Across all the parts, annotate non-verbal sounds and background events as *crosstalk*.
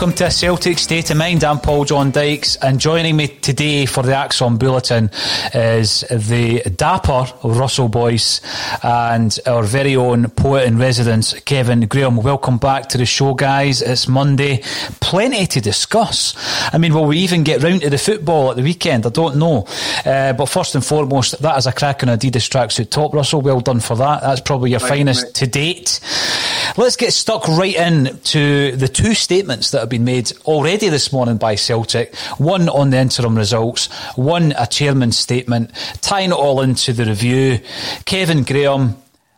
Welcome to a Celtic State of Mind. I'm Paul John Dykes, and joining me today for the ACSOM Bulletin is the dapper Russell Boyce and our very own poet in residence, Kevin Graham. Welcome back to the show, guys. It's Monday. Plenty to discuss. I mean, will we even get round to the football at the weekend? I don't know. Uh, but first and foremost, that is a crack on Adidas tracksuit top, Russell. Well done for that. That's probably your finest to date. Let's get stuck right in to the two statements that have been made already this morning by Celtic. One on the interim results, one a chairman's statement, tying it all into the review. Kevin Graham,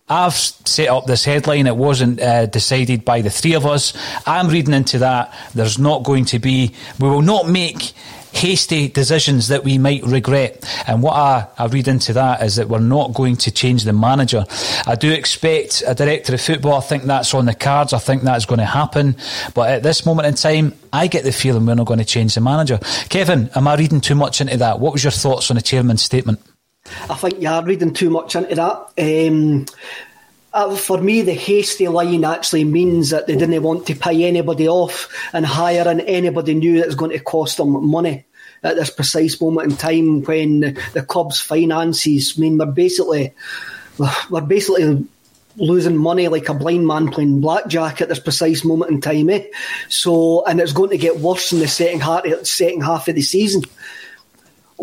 I've set up this headline. It wasn't uh, decided by the three of us. I'm reading into that. There's not going to be, we will not make hasty decisions that we might regret. And what I, I read into that is that we're not going to change the manager. I do expect a director of football. I think that's on the cards. I think that's going to happen. But at this moment in time, I get the feeling we're not going to change the manager. Kevin, am I reading too much into that? What was your thoughts on the chairman's statement? I think you are reading too much into that. Um, uh, for me, the hasty line actually means that they didn't want to pay anybody off and hire anybody new that's going to cost them money at this precise moment in time when the club's finances. I mean, we're basically we're basically losing money like a blind man playing blackjack at this precise moment in time. Eh? So, and it's going to get worse in the second half, second half of the season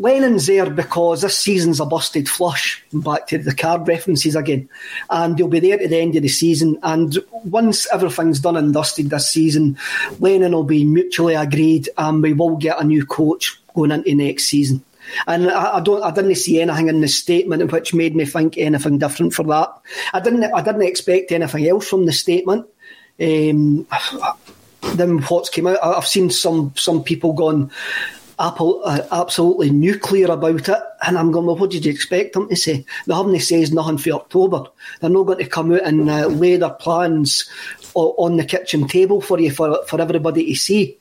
Lennon's there because this season's a busted flush. Back to the card references again, and he'll be there at the end of the season. And once everything's done and dusted this season, Lennon will be mutually agreed, and we will get a new coach going into next season. And I, I, don't, I didn't see anything in the statement which made me think anything different for that. I didn't, I didn't expect anything else from the statement. Um, then what's came out, I've seen some some people gone uh, absolutely nuclear about it, and I'm going, well, what did you expect them to say? They haven't says nothing for October. They're not going to come out and uh, lay their plans on the kitchen table for you for for everybody to see.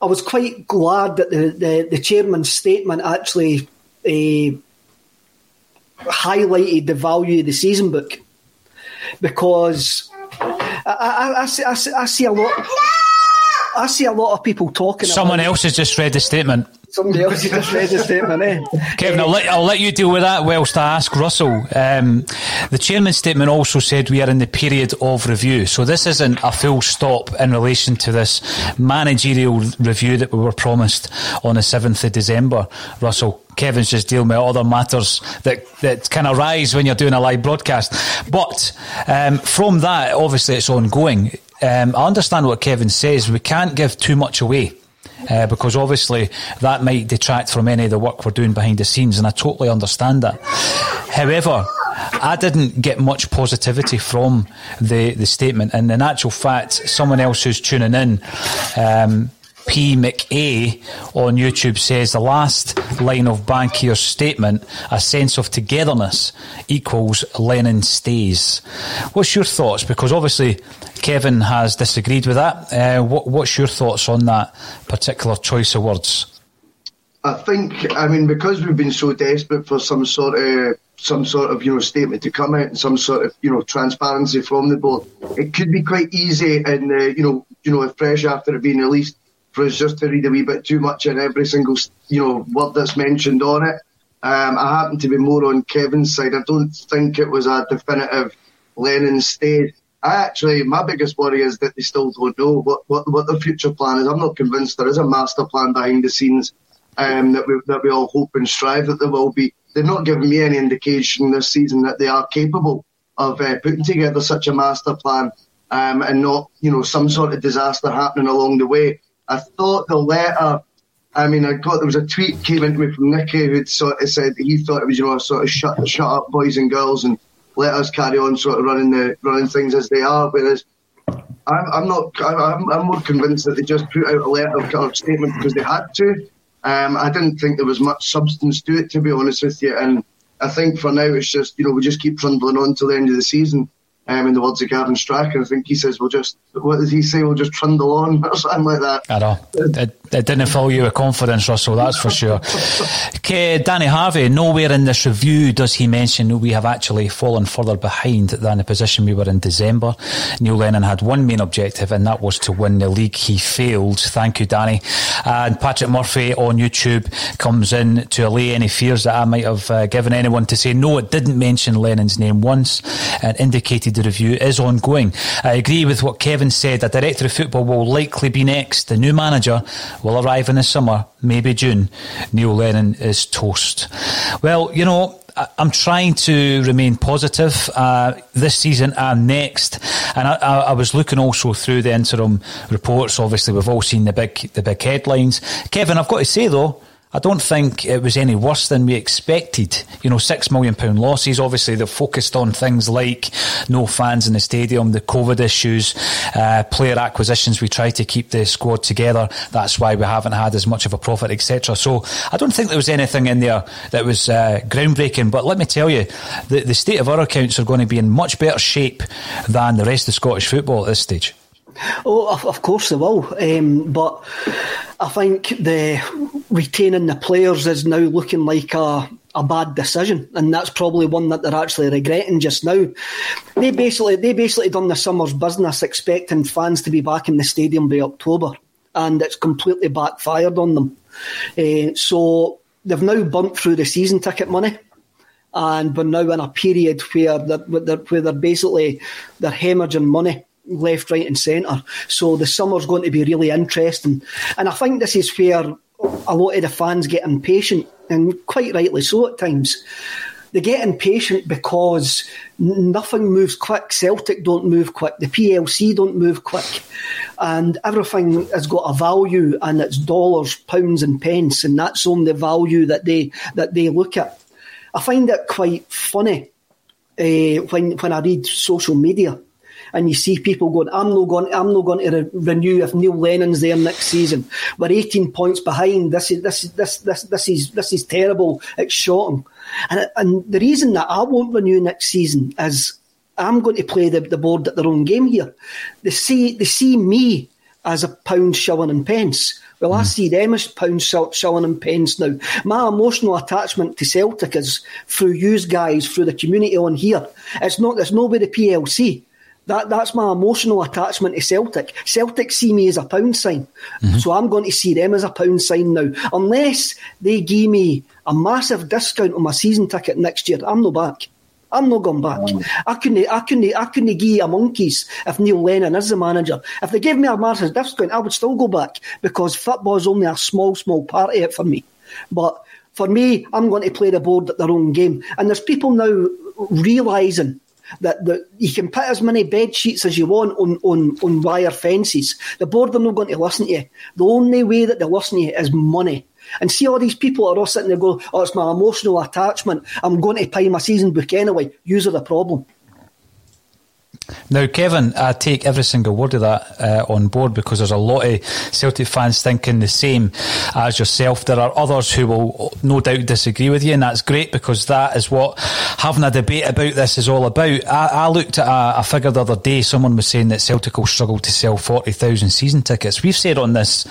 I was quite glad that the, the, the chairman's statement actually uh, highlighted the value of the season book because I, I, I, see, I, see, I see a lot. I see a lot of people talking. Someone else has just read the statement. Somebody else has just read the statement, eh? Kevin, I'll let, I'll let you deal with that whilst I ask Russell. Um, the chairman's statement also said we are in the period of review. So this isn't a full stop in relation to this managerial review that we were promised on the 7th of December. Russell, Kevin's just dealing with other matters that, that can arise when you're doing a live broadcast. But um, from that, obviously, it's ongoing. Um, I understand what Kevin says. We can't give too much away uh, because obviously that might detract from any of the work we're doing behind the scenes, and I totally understand that. However, I didn't get much positivity from the, the statement, and in actual fact, someone else who's tuning in um, P. McA on YouTube says the last line of Bankier's statement, a sense of togetherness equals Lennon stays. What's your thoughts? Because obviously Kevin has disagreed with that. Uh, what, what's your thoughts on that particular choice of words? I think, I mean, because we've been so desperate for some sort of some sort of you know statement to come out and some sort of you know transparency from the board, it could be quite easy and uh, you know you know fresh after it being released for us just to read a wee bit too much in every single you know word that's mentioned on it. Um, I happen to be more on Kevin's side. I don't think it was a definitive Lennon stayed. I actually, my biggest worry is that they still don't know what, what, what the future plan is. I'm not convinced there is a master plan behind the scenes um, that we that we all hope and strive that there will be. They've not given me any indication this season that they are capable of uh, putting together such a master plan um, and not, you know, some sort of disaster happening along the way. I thought the letter. I mean, I got there was a tweet came into me from Nicky who sort of said he thought it was you know sort of shut shut up boys and girls and let us carry on sort of running the running things as they are. Whereas I'm, I'm not. I'm, I'm more convinced that they just put out a letter of kind statement because they had to. Um, I didn't think there was much substance to it, to be honest with you. And I think for now it's just you know we just keep trundling on till the end of the season um, in the words of Gavin Strachan. I think he says we'll just, what does he say, we'll just trundle on *laughs* or something like that. I know. It, it didn't fill you with confidence, Russell, that's for sure. *laughs* okay, Danny Harvey, nowhere in this review does he mention we have actually fallen further behind than the position we were in December. Neil Lennon had one main objective, and that was to win the league. He failed. Thank you, Danny. And Patrick Murphy on YouTube comes in to allay any fears that I might have uh, given anyone to say no, it didn't mention Lennon's name once and indicated the review is ongoing. I agree with what Kevin said. A director of football will likely be next. The new manager will arrive in the summer, maybe June. Neil Lennon is toast. Well, you know, I'm trying to remain positive uh, this season and next. And I, I, was looking also through the interim reports. Obviously, we've all seen the big the big headlines. Kevin, I've got to say though, I don't think it was any worse than we expected. You know, six million pound losses. Obviously, they're focused on things like no fans in the stadium, the COVID issues, uh, player acquisitions. We try to keep the squad together. That's why we haven't had as much of a profit, etc. So I don't think there was anything in there that was uh, groundbreaking. But let me tell you, the, the state of our accounts are going to be in much better shape than the rest of Scottish football at this stage. Oh, of, of course they will. Um, but I think the retaining the players is now looking like a a bad decision, and that's probably one that they're actually regretting just now. They basically they basically done the summer's business expecting fans to be back in the stadium by October, and it's completely backfired on them. Uh, so they've now bumped through the season ticket money and we're now in a period where they're, where they're basically they're hemorrhaging money left, right, and centre. So the summer's going to be really interesting. And I think this is where a lot of the fans get impatient and quite rightly so at times. They get impatient because nothing moves quick. Celtic don't move quick. The PLC don't move quick. And everything has got a value and it's dollars, pounds and pence and that's only the value that they that they look at. I find it quite funny uh, when when I read social media and you see people going, I'm not going, I'm not going to re- renew if Neil Lennon's there next season. We're 18 points behind. This is this this this this is this is terrible. It's shocking. And and the reason that I won't renew next season is I'm going to play the, the board at their own game here. They see they see me as a pound shilling and pence. Well, I mm. see them as pound shilling and pence now. My emotional attachment to Celtic is through you guys, through the community on here. It's not. It's not with the PLC. That that's my emotional attachment to Celtic. Celtic see me as a pound sign, mm-hmm. so I'm going to see them as a pound sign now. Unless they give me a massive discount on my season ticket next year, I'm no back. I'm not going back. Oh. I couldn't, I couldn't, I couldn't give a monkeys if Neil Lennon is the manager. If they gave me a massive discount, I would still go back because football is only a small, small part of it for me. But for me, I'm going to play the board at their own game. And there's people now realising that, that you can put as many bed sheets as you want on, on, on wire fences. The board are not going to listen to you. The only way that they listen to you is money. And see all these people are all sitting there going, oh, it's my emotional attachment. I'm going to pay my season book anyway. Are the problem. Now, Kevin, I take every single word of that uh, on board because there's a lot of Celtic fans thinking the same as yourself. There are others who will no doubt disagree with you, and that's great because that is what having a debate about this is all about. I, I looked at a, a, figure the other day. Someone was saying that Celtic will struggle to sell 40,000 season tickets. We've said on this,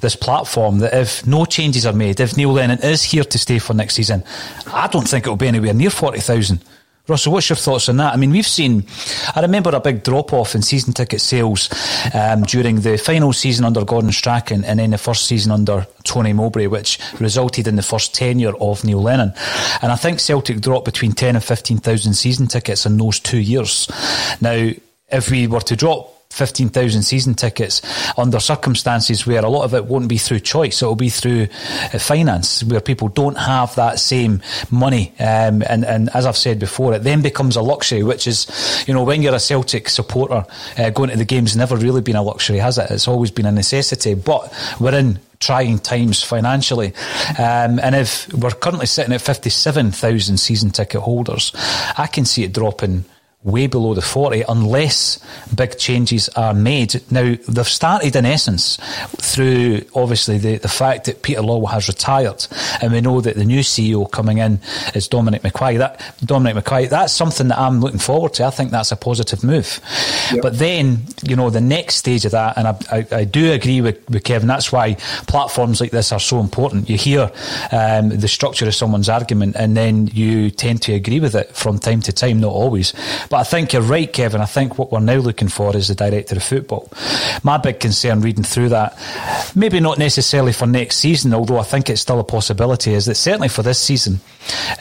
this platform that if no changes are made, if Neil Lennon is here to stay for next season, I don't think it will be anywhere near 40,000. Russell, what's your thoughts on that? I mean, we've seen, I remember a big drop off in season ticket sales um, during the final season under Gordon Strachan and then the first season under Tony Mowbray, which resulted in the first tenure of Neil Lennon. And I think Celtic dropped between 10 and 15,000 season tickets in those two years. Now, if we were to drop 15,000 season tickets under circumstances where a lot of it won't be through choice. It'll be through uh, finance where people don't have that same money. Um, and, and as I've said before, it then becomes a luxury, which is, you know, when you're a Celtic supporter, uh, going to the game's never really been a luxury, has it? It's always been a necessity. But we're in trying times financially. Um, and if we're currently sitting at 57,000 season ticket holders, I can see it dropping way below the 40 unless big changes are made. Now, they've started in essence through obviously the, the fact that Peter Lawwell has retired and we know that the new CEO coming in is Dominic McKay. That Dominic McKay, that's something that I'm looking forward to. I think that's a positive move. Yep. But then, you know, the next stage of that, and I, I, I, do agree with, with Kevin, that's why platforms like this are so important. You hear um, the structure of someone's argument and then you tend to agree with it from time to time, not always. But I think you're right, Kevin. I think what we're now looking for is the director of football. My big concern reading through that, maybe not necessarily for next season, although I think it's still a possibility, is that certainly for this season,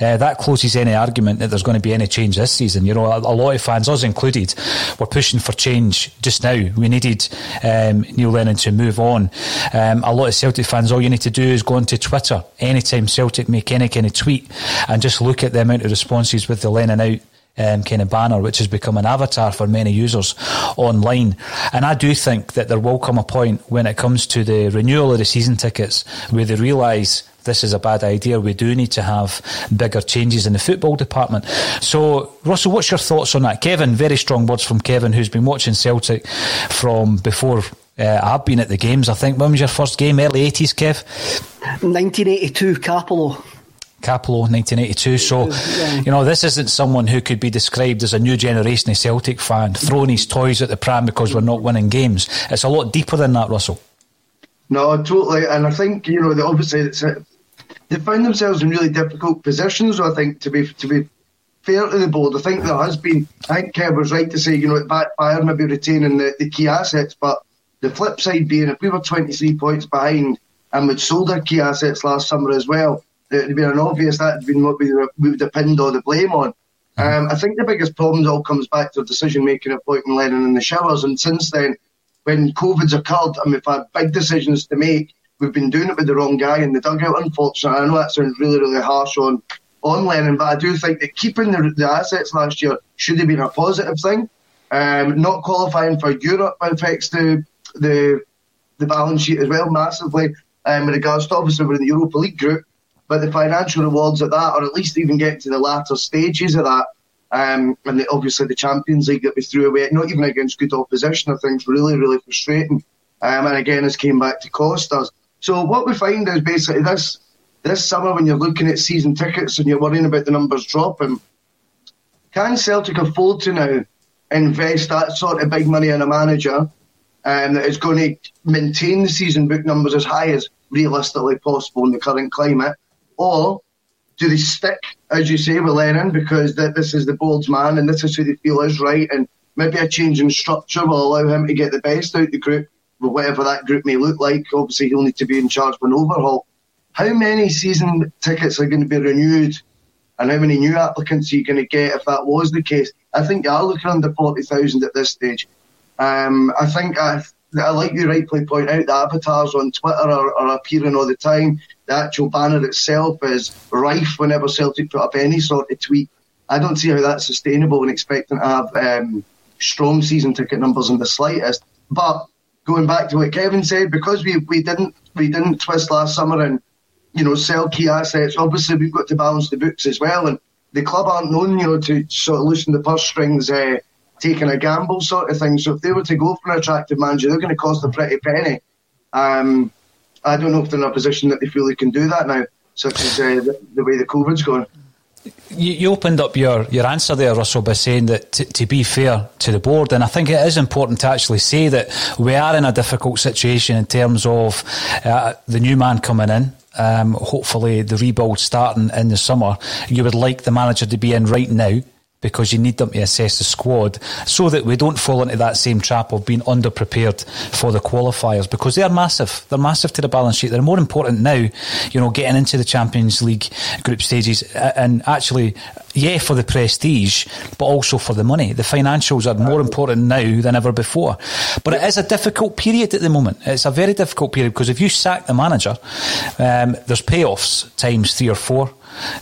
uh, that closes any argument that there's going to be any change this season. You know, a, a lot of fans, us included, were pushing for change just now. We needed um, Neil Lennon to move on. Um, a lot of Celtic fans, all you need to do is go onto Twitter anytime Celtic make any kind of tweet and just look at the amount of responses with the Lennon out um, kind of banner, which has become an avatar for many users online. And I do think that there will come a point when it comes to the renewal of the season tickets where they realise this is a bad idea. We do need to have bigger changes in the football department. So, Russell, what's your thoughts on that? Kevin, very strong words from Kevin, who's been watching Celtic from before uh, I've been at the games. I think when was your first game? Early eighties, Kev. 1982, Cappielow. Cappielow, 1982. So, you know, this isn't someone who could be described as a new generation of Celtic fan, throwing his toys at the pram because we're not winning games. It's a lot deeper than that, Russell. No, totally. And I think, you know, obviously it's, uh, they find themselves in really difficult positions, I think, to be to be fair to the board. I think there has been, I think Kev was right to say, you know, it backfired maybe retaining the, the key assets, but the flip side being if we were 23 points behind and we'd sold our key assets last summer as well, it would be an obvious that had been what we, we would have pinned all the blame on. Um, I think the biggest problem all comes back to decision making of Boyton Lennon in the showers. And since then, when COVID's occurred and we've had big decisions to make, we've been doing it with the wrong guy in the dugout. Unfortunately, I know that sounds really, really harsh on on Lennon, but I do think that keeping the, the assets last year should have been a positive thing. Um, not qualifying for Europe affects the the the balance sheet as well massively. Um, in regards to obviously we're in the Europa League group, but the financial rewards of that, or at least even get to the latter stages of that, um, and the, obviously the Champions League that we threw away, not even against good opposition, I think is really, really frustrating. Um, and again, it's came back to cost us. So what we find is basically this this summer when you're looking at season tickets and you're worrying about the numbers dropping, can Celtic afford to now invest that sort of big money in a manager um, that is going to maintain the season book numbers as high as realistically possible in the current climate? Or do they stick, as you say, with Lennon because that this is the board's man and this is who they feel is right and maybe a change in structure will allow him to get the best out of the group, whatever that group may look like. Obviously, he'll need to be in charge of an overhaul. How many season tickets are going to be renewed and how many new applicants are you going to get if that was the case? I think you are looking under 40,000 at this stage. Um, I think I, I like you rightly point out, the avatars on Twitter are, are, appearing all the time. The actual banner itself is rife whenever Celtic put up any sort of tweet. I don't see how that's sustainable and expecting to have um, strong season ticket numbers in the slightest. But going back to what Kevin said, because we, we didn't we didn't twist last summer and you know sell key assets. Obviously, we've got to balance the books as well, and the club aren't known you know to sort of loosen the purse strings. Uh, taking a gamble sort of thing. So if they were to go for an attractive manager, they're going to cost a pretty penny. Um, I don't know if they're in a position that they feel they can do that now, such as uh, the, the, way the COVID's. You, you, opened up your, your answer there, Russell, by saying that t- to be fair to the board, and I think it is important to actually say that we are in a difficult situation in terms of uh, the new man coming in. Um, hopefully, the rebuild starting in the summer. You would like the manager to be in right now because you need them to assess the squad so that we don't fall into that same trap of being underprepared for the qualifiers because they are massive. They're massive to the balance sheet. They're more important now, you know, getting into the Champions League group stages and actually, yeah, for the prestige, but also for the money. The financials are more important now than ever before. But it is a difficult period at the moment. It's a very difficult period because if you sack the manager, um, there's payoffs times three or four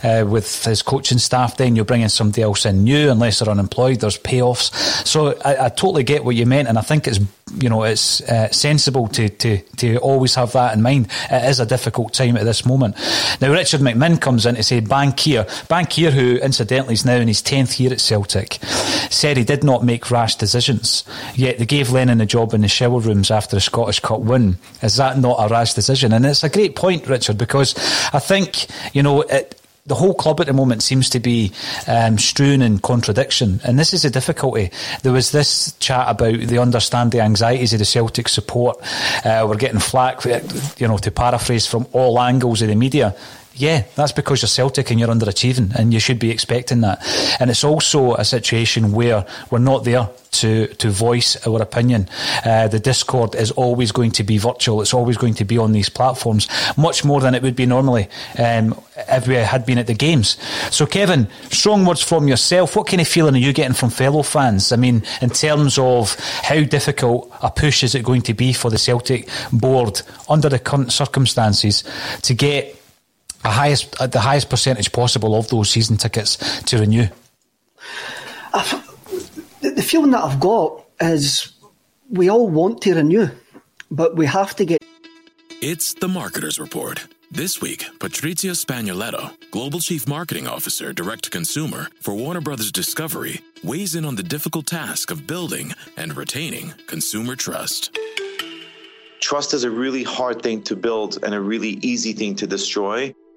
uh, with his coaching staff, then you're bringing somebody else in new, unless they're unemployed. There's payoffs. So I, I totally get what you meant, and I think it's you know it's uh, sensible to, to to always have that in mind. It is a difficult time at this moment. Now Richard McMinn comes in to say Bankier, Bankier, who incidentally is now in his tenth year at Celtic, said he did not make rash decisions. Yet they gave Lennon a job in the shower rooms after a Scottish Cup win. Is that not a rash decision? And it's a great point, Richard, because I think you know it the whole club at the moment seems to be um, strewn in contradiction, and this is a difficulty. There was this chat about they understand the anxieties of the Celtic support. Uh, we're getting flack, you know, to paraphrase from all angles of the media. Yeah, that's because you're Celtic and you're underachieving, and you should be expecting that. And it's also a situation where we're not there to to voice our opinion. Uh, the Discord is always going to be virtual. It's always going to be on these platforms, much more than it would be normally um, if we had been at the games. So, Kevin, strong words from yourself. What kind of feeling are you getting from fellow fans? I mean, in terms of how difficult a push is it going to be for the Celtic board under the current circumstances to get a highest, uh, the highest percentage possible of those season tickets to renew? the feeling that I've got is we all want to renew, but we have to get. It's the Marketer's Report. This week, Patrizia Spagnoletto, Global Chief Marketing Officer, Direct to Consumer for Warner Brothers Discovery, weighs in on the difficult task of building and retaining consumer trust. Trust is a really hard thing to build and a really easy thing to destroy.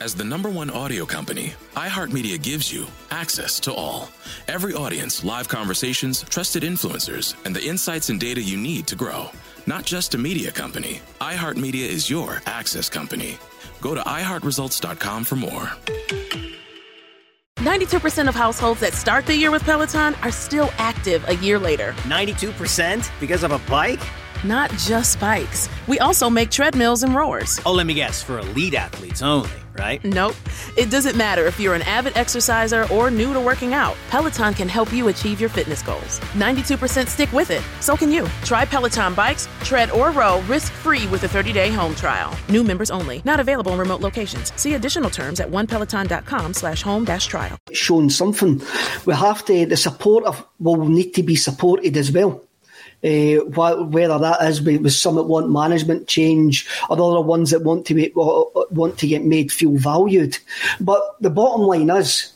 As the number one audio company, iHeartMedia gives you access to all. Every audience, live conversations, trusted influencers, and the insights and data you need to grow. Not just a media company, iHeartMedia is your access company. Go to iHeartResults.com for more. 92% of households that start the year with Peloton are still active a year later. 92% because of a bike? Not just bikes. We also make treadmills and rowers. Oh, let me guess, for elite athletes only, right? Nope. It doesn't matter if you're an avid exerciser or new to working out. Peloton can help you achieve your fitness goals. 92% stick with it. So can you. Try Peloton bikes, tread, or row risk-free with a 30-day home trial. New members only. Not available in remote locations. See additional terms at onepeloton.com slash home dash trial. Shown something. We have to, the support of will need to be supported as well. Uh, whether that is with some that want management change or other ones that want to make, want to get made feel valued. But the bottom line is,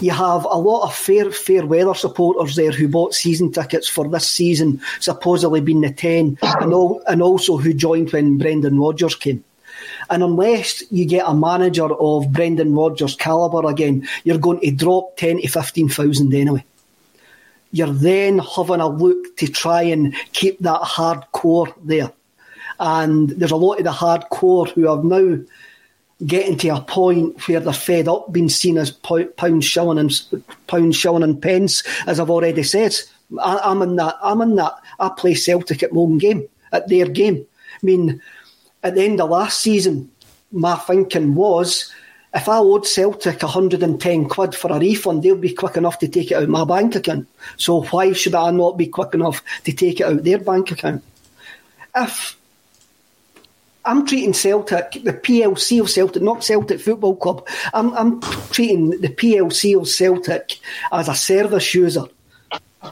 you have a lot of fair fair weather supporters there who bought season tickets for this season, supposedly being the ten, and all, and also who joined when Brendan Rodgers came. And unless you get a manager of Brendan Rodgers' calibre again, you're going to drop ten to fifteen thousand anyway you're then having a look to try and keep that hardcore there. And there's a lot of the hardcore who are now getting to a point where they're fed up being seen as pound shilling and pound shilling and pence, as I've already said. I, am in that. I'm in that. I play Celtic at my own game, at their game. I mean, at the end of last season, my thinking was if I owed Celtic 110 quid for a refund, they'll be quick enough to take it out of my bank account. So why should I not be quick enough to take it out their bank account? If I'm treating Celtic, the PLC of Celtic, not Celtic Football Club, I'm, I'm treating the PLC of Celtic as a service user.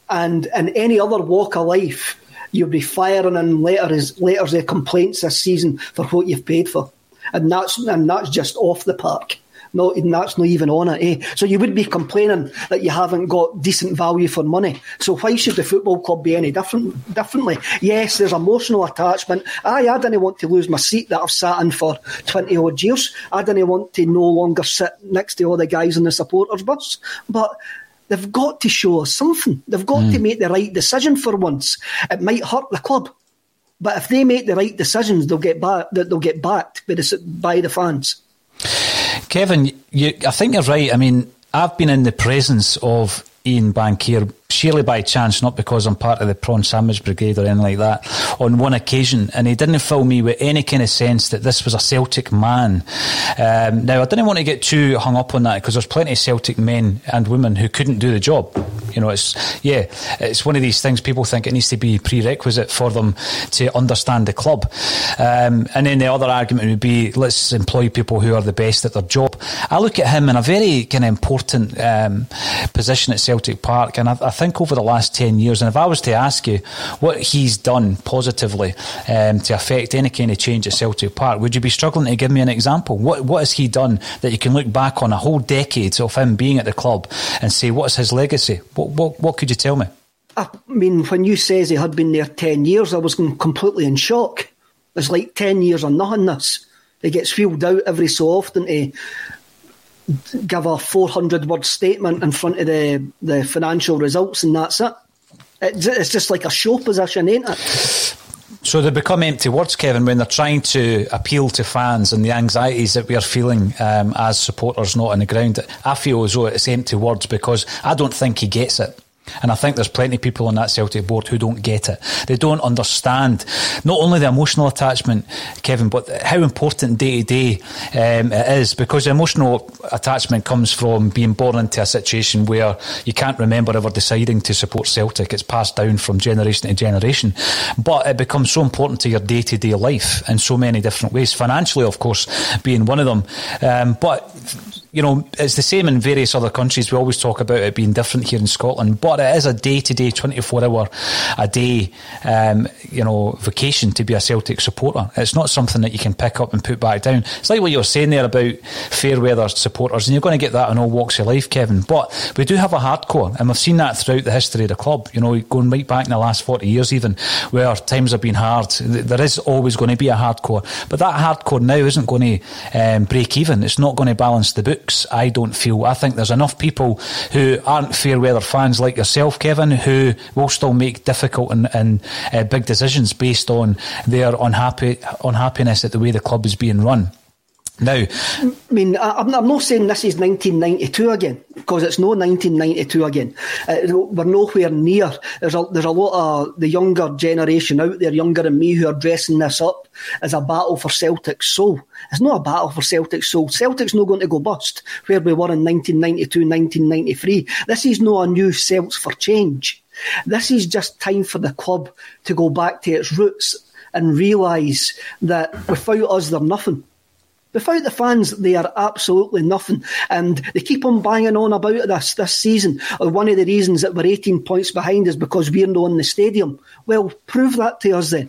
And in any other walk of life, you'll be firing in letters, letters of complaints this season for what you've paid for and that's and that's just off the park. No, and that's not even on it. Eh? So you would be complaining that you haven't got decent value for money. So why should the football club be any different? Differently, yes, there's emotional attachment. Aye, I didn't want to lose my seat that I've sat in for twenty odd years. I didn't want to no longer sit next to all the guys in the supporters bus, but they've got to show us something. They've got mm. to make the right decision for once. It might hurt the club, but if they make the right decisions, they'll get back. They'll get backed by the by the fans. Kevin, you, I think you're right. I mean, I've been in the presence of Ian Bankier sheerly by chance, not because I'm part of the prawn sandwich brigade or anything like that, on one occasion, and he didn't fill me with any kind of sense that this was a Celtic man. Um, now, I didn't want to get too hung up on that because there's plenty of Celtic men and women who couldn't do the job. You know, it's yeah, it's one of these things. People think it needs to be prerequisite for them to understand the club, um, and then the other argument would be let's employ people who are the best at their job. I look at him in a very kind of important um, position at Celtic Park, and I, I think over the last 10 years, and if I was to ask you what he's done positively um, to affect any kind of change at Celtic Park, would you be struggling to give me an example? What What has he done that you can look back on a whole decade of him being at the club and say, what's his legacy? What, what, what could you tell me? I mean, when you says he had been there 10 years, I was completely in shock. It's like 10 years of nothingness. He gets filled out every so often to give a 400 word statement in front of the, the financial results, and that's it. It's just like a show position, ain't it? So they become empty words, Kevin, when they're trying to appeal to fans and the anxieties that we are feeling um, as supporters not on the ground. I feel as though it's empty words because I don't think he gets it. And I think there's plenty of people on that Celtic board who don't get it. They don't understand not only the emotional attachment, Kevin, but how important day to day it is. Because the emotional attachment comes from being born into a situation where you can't remember ever deciding to support Celtic. It's passed down from generation to generation. But it becomes so important to your day to day life in so many different ways. Financially, of course, being one of them. Um, but you know, it's the same in various other countries. We always talk about it being different here in Scotland, but it is a day to day, 24 hour a day, um, you know, vacation to be a Celtic supporter. It's not something that you can pick up and put back down. It's like what you were saying there about fair weather supporters, and you're going to get that in all walks of life, Kevin. But we do have a hardcore, and we've seen that throughout the history of the club, you know, going right back in the last 40 years, even where times have been hard. There is always going to be a hardcore, but that hardcore now isn't going to um, break even. It's not going to balance the book books, I don't feel. I think there's enough people who aren't fair weather fans like yourself, Kevin, who will still make difficult and, and uh, big decisions based on their unhappy unhappiness at the way the club is being run. Now, I mean, I, I'm, I'm not saying this is 1992 again because it's no 1992 again. Uh, we're nowhere near. There's a there's a lot of the younger generation out there, younger than me, who are dressing this up as a battle for Celtic's soul. It's not a battle for Celtic's soul. Celtic's not going to go bust where we were in 1992, 1993. This is not a new Celts for change. This is just time for the club to go back to its roots and realise that without us, they're nothing. Without the fans, they are absolutely nothing. And they keep on banging on about this this season. Or one of the reasons that we're 18 points behind is because we're not in the stadium. Well, prove that to us then.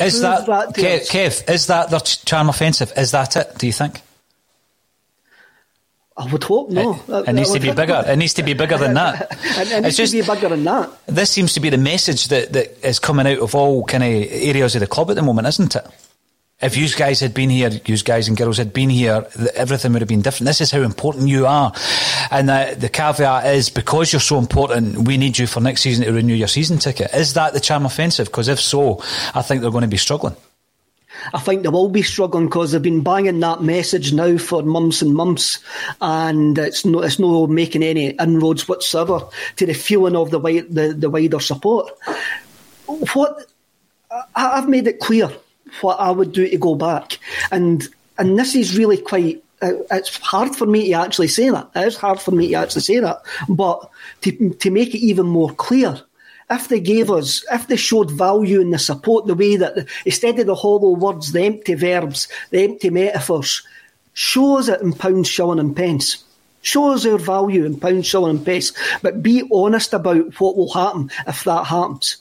Is Prove that, that Kev. Kev, is that their charm offensive? Is that it, do you think? I would hope no. It, it needs to be bigger. It needs to be bigger than that. it, *laughs* it needs It's to be bigger than that. This seems to be the message that, that is coming out of all kind of areas of the club at the moment, isn't it? If you guys had been here, you guys and girls had been here, everything would have been different. This is how important you are. And uh, the caveat is because you're so important, we need you for next season to renew your season ticket. Is that the charm offensive? Because if so, I think they're going to be struggling. I think they will be struggling because they've been banging that message now for months and months, and it's no, it's no making any inroads whatsoever to the feeling of the the, the wider support. What I've made it clear what I would do to go back, and and this is really quite. uh, It's hard for me to actually say that. It is hard for me to actually say that, but to to make it even more clear if they gave us, if they showed value in the support, the way that instead of the hollow words, the empty verbs, the empty metaphors, show us it in pounds, shilling, and pence. Show us our value in pounds, shilling, and pence, but be honest about what will happen if that happens.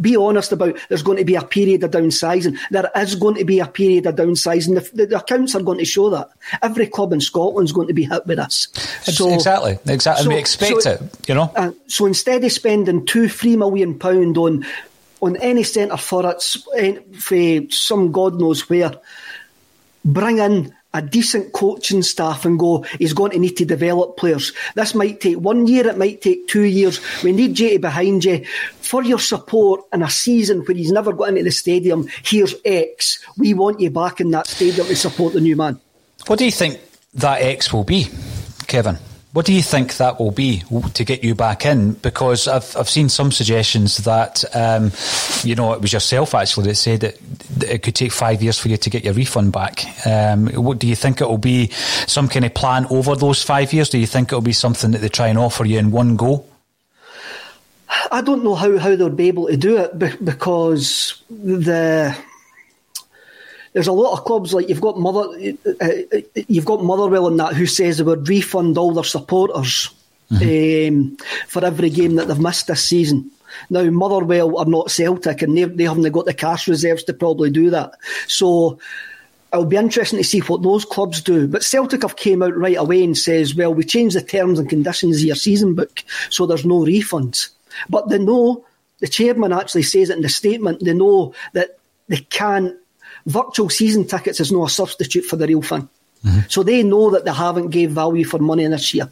Be honest about there's going to be a period of downsizing. There is going to be a period of downsizing. The, the, accounts are going to show that. Every club in Scotland's going to be hit with this. Ex- exactly, exactly. And we expect it, you know. Uh, so instead of spending two, three million pound on on any centre forwards for some God knows where, bring in a decent coaching staff and go, he's going to need to develop players. This might take one year, it might take two years. We need to behind you for your support in a season where he's never got into the stadium. Here's X. We want you back in that stadium to support the new man. What do you think that X will be, Kevin? What do you think that will be to get you back in? Because I've I've seen some suggestions that um, you know it was yourself actually that said that it could take five years for you to get your refund back. Um, what do you think it will be? Some kind of plan over those five years? Do you think it will be something that they try and offer you in one go? I don't know how, how they'll be able to do it because the there's a lot of clubs like you've got Mother, uh, uh, you've got Motherwell and that who says they would refund all their supporters um, for every game that they've missed this season. Now Motherwell are not Celtic and they they haven't got the cash reserves to probably do that. So it'll be interesting to see what those clubs do. But Celtic have came out right away and says, well, we changed the terms and conditions of your season book, so there's no refunds. But they know, the chairman actually says it in the statement, they know that they can't, virtual season tickets is not a substitute for the real thing. Mm-hmm. So they know that they haven't gave value for money this year.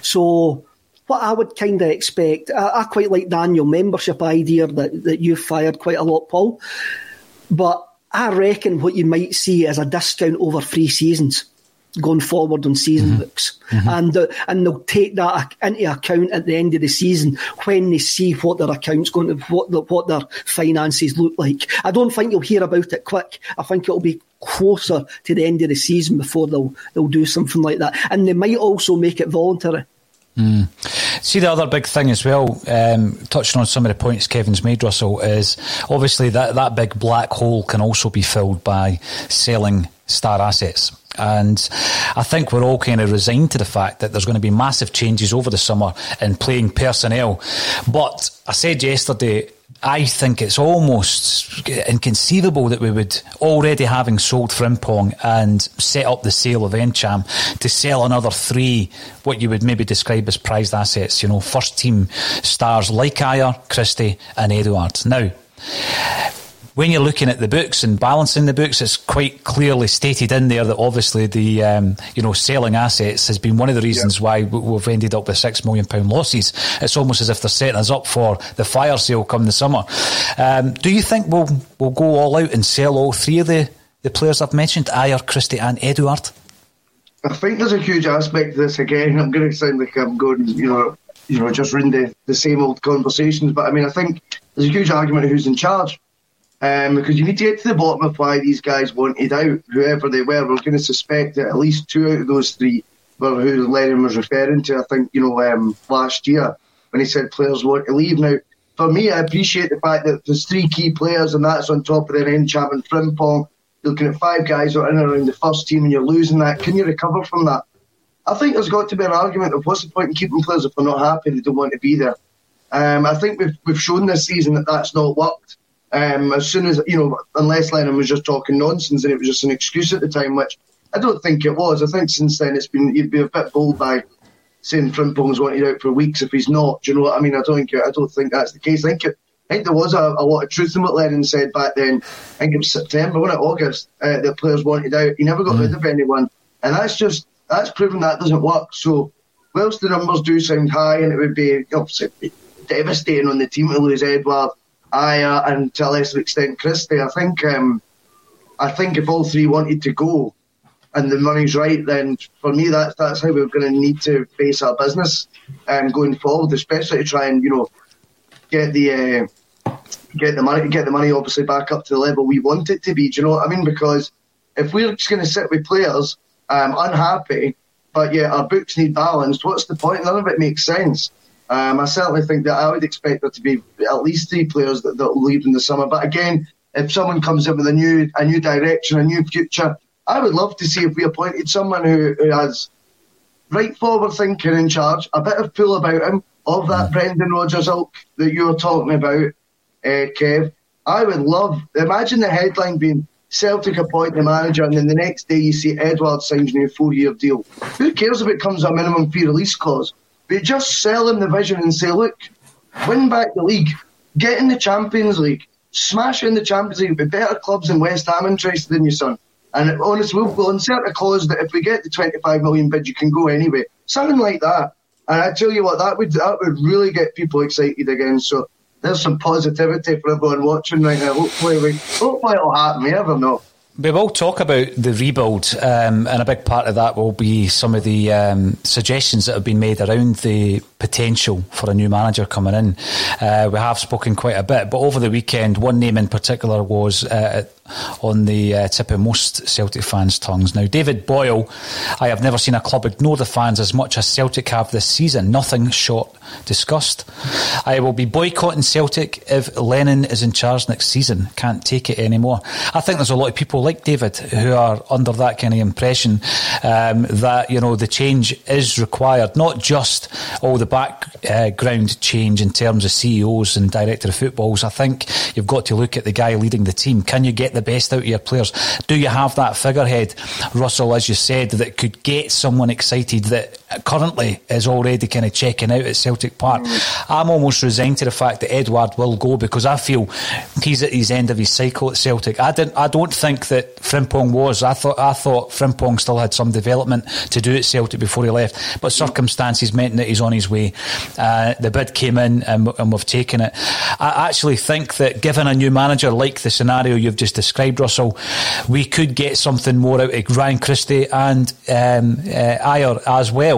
So what I would kind of expect, I, I quite like the annual membership idea that, that you've fired quite a lot, Paul. But I reckon what you might see is a discount over three seasons going forward on season books, and uh, and they'll take that into account at the end of the season when they see what their accounts going to what the, what their finances look like. I don't think you'll hear about it quick. I think it'll be closer to the end of the season before they'll they'll do something like that, and they might also make it voluntary. Mm. See, the other big thing as well, um, touching on some of the points Kevin's made, Russell, is obviously that, that big black hole can also be filled by selling star assets. And I think we're all kind of resigned to the fact that there's going to be massive changes over the summer in playing personnel. But I said yesterday, I think it's almost inconceivable that we would, already having sold Frimpong and set up the sale of Ntcham, to sell another three, what you would maybe describe as prized assets, you know, first team stars like Ajer, Christie, and Edouard. Now, when you're looking at the books and balancing the books, it's quite clearly stated in there that obviously the um, you know selling assets has been one of the reasons why we- we've ended up with six million pound losses. It's almost as if they're setting us up for the fire sale come the summer. Um, do you think we'll we'll go all out and sell all three of the, the players I've mentioned, Ajer, Christie, and Edouard? I think there's a huge aspect to this again. I'm going to sound like I'm going, you know, you know, just running the, the same old conversations. But I mean, I think there's a huge argument of who's in charge. Um, because you need to get to the bottom of why these guys wanted out, whoever they were. We're going to suspect that at least two out of those three were who Lennon was referring to. I think, you know, um, last year when he said players want to leave. Now, for me, I appreciate the fact that there's three key players, and that's on top of their Ntcham and Frimpong. You're looking at five guys that are in around the first team, and you're losing that. Can you recover from that? I think there's got to be an argument of what's the point in keeping players if they're not happy, they don't want to be there. Um, I think we've we've shown this season that that's not worked. Um, as soon as you know, unless Lennon was just talking nonsense and it was just an excuse at the time, which I don't think it was. I think since then it's been you'd be a bit bold by saying Frimpong's wanted out for weeks if he's not. Do you know what I mean? I don't think I don't think that's the case. I think it, I think there was a, a, lot of truth in what Lennon said back then. I think it was September, when it August, uh, that players wanted out. He never got mm. rid of anyone, and that's just that's proven that doesn't work. So, whilst the numbers do sound high, and it would be obviously devastating on the team to lose Edouard, Ajer, and to a lesser extent Christie, I think um, I think if all three wanted to go, and the money's right, then for me that's that's how we're going to need to face our business um, going forward, especially to try and you know get the uh, get the money get the money obviously back up to the level we want it to be. Do you know what I mean? Because if we're just going to sit with players um, unhappy, but yeah, our books need balanced, what's the point? None of it makes sense. Um, I certainly think that I would expect there to be at least three players that, that will leave in the summer. But again, if someone comes in with a new a new direction, a new future, I would love to see if we appointed someone who, who has right forward thinking in charge, a bit of pull about him, of that Brendan Rodgers ilk that you were talking about, uh, Kev. I would love, imagine the headline being Celtic appoint the manager, and then the next day you see Edouard signs a new four year deal. Who cares if it comes a minimum fee release clause? But just sell him the vision and say, look, win back the league, get in the Champions League, smash in the Champions League with better clubs than West Ham interested in your son. And honestly, we'll, we'll insert a clause that if we get the 25 million bid, you can go anyway. Something like that. And I tell you what, that would that would really get people excited again. So there's some positivity for everyone watching right now. Hopefully, we, hopefully it'll happen. We never know. We will talk about the rebuild, um, and a big part of that will be some of the um, suggestions that have been made around the potential for a new manager coming in. Uh, we have spoken quite a bit, but over the weekend, one name in particular was uh, on the uh, tip of most Celtic fans' tongues. Now, David Boyle, I have never seen a club ignore the fans as much as Celtic have this season. Nothing short discussed. I will be boycotting Celtic if Lennon is in charge next season. Can't take it anymore. I think there's a lot of people like David who are under that kind of impression um, that you know the change is required, not just all the background change in terms of CEOs and director of footballs. I think you've got to look at the guy leading the team. Can you get the best out of your players? Do you have that figurehead, Russell, as you said, that could get someone excited that currently is already kind of checking out at Celtic Park? Mm. I'm almost resigned to the fact that Edouard will go because I feel he's at his end of his cycle at Celtic. I didn't. I don't think that Frimpong was. I thought. I thought Frimpong still had some development to do at Celtic before he left, but circumstances meant that he's on his way. Uh, the bid came in, and, and we've taken it. I actually think that given a new manager like the scenario you've just described, Russell, we could get something more out of Ryan Christie and um, uh, Ajer as well.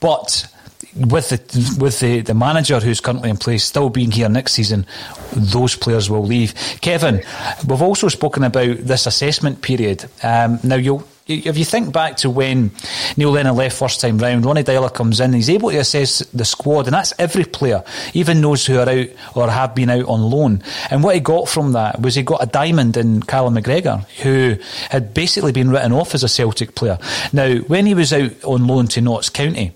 But with the with the, the manager who's currently in place still being here next season, those players will leave. Kevin, we've also spoken about this assessment period. Um, now you'll if you think back to when Neil Lennon left first time round, Ronnie Deila comes in, he's able to assess the squad, and that's every player, even those who are out or have been out on loan. And what he got from that was he got a diamond in Callum McGregor, who had basically been written off as a Celtic player. Now, when he was out on loan to Notts County,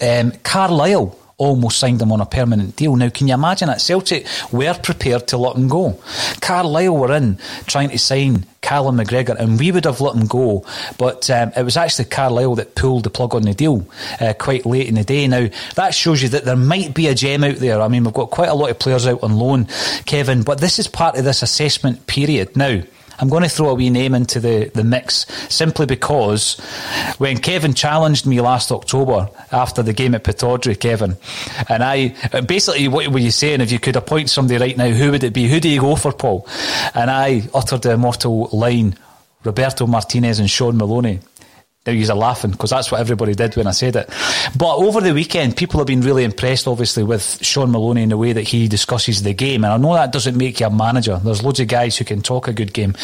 um, Carlisle almost signed him on a permanent deal. Now, can you imagine that? Celtic were prepared to let him go. Carlisle were in trying to sign Callum McGregor, and we would have let him go, but um, it was actually Carlisle that pulled the plug on the deal uh, quite late in the day. Now, that shows you that there might be a gem out there. I mean, we've got quite a lot of players out on loan, Kevin, but this is part of this assessment period. Now, I'm going to throw a wee name into the, the mix simply because when Kevin challenged me last October after the game at Pittodrie, Kevin, and I basically what were you saying? If you could appoint somebody right now, who would it be? Who do you go for, Paul? And I uttered the immortal line Roberto Martinez and Shaun Maloney. Now you're laughing because that's what everybody did when I said it. But over the weekend, people have been really impressed, obviously, with Shaun Maloney in the way that he discusses the game. And I know that doesn't make you a manager. There's loads of guys who can talk a good game.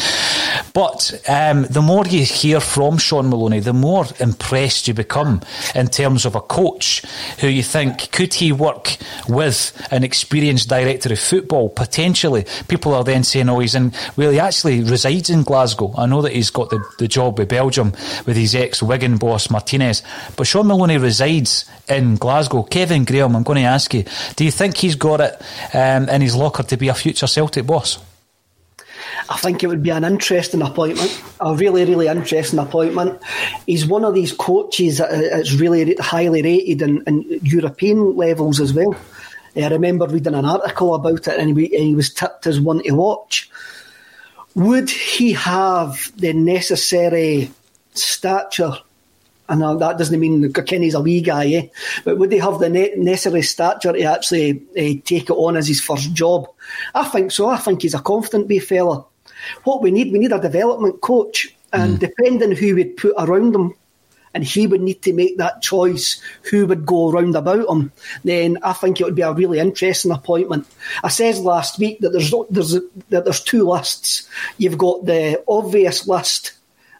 But um, the more you hear from Shaun Maloney, the more impressed you become in terms of a coach who you think could he work with an experienced director of football potentially. People are then saying, "Oh, he's in." Well, he actually resides in Glasgow. I know that he's got the, the job with Belgium with his ex Wigan boss Martinez, but Shaun Maloney resides in Glasgow. Kevin Graham, I'm going to ask you: Do you think he's got it um, in his locker to be a future Celtic boss? I think it would be an interesting appointment, a really, really interesting appointment. He's one of these coaches that is really highly rated in, in European levels as well. I remember reading an article about it, and he, he was tipped as one to watch. Would he have the necessary stature? And that doesn't mean Kenny's a wee guy, eh? but would he have the necessary stature to actually uh, take it on as his first job? I think so. I think he's a confident wee fella. What we need, we need a development coach, and mm. depending who we'd put around him, and he would need to make that choice who would go round about him, then I think it would be a really interesting appointment. I said last week that there's there's that there's two lists. You've got the obvious list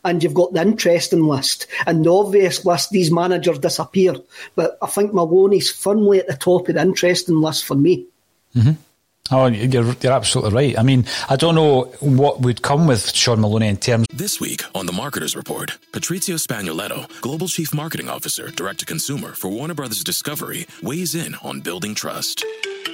and you've got the interesting list. And the obvious list, these managers disappear. But I think Maloney's firmly at the top of the interesting list for me. Mm-hmm. Oh, you're, you're absolutely right. I mean, I don't know what would come with Shaun Maloney in terms. This week on the Marketers Report, Patrizio Spagnoletto, Global Chief Marketing Officer, Direct to Consumer for Warner Brothers Discovery, weighs in on building trust.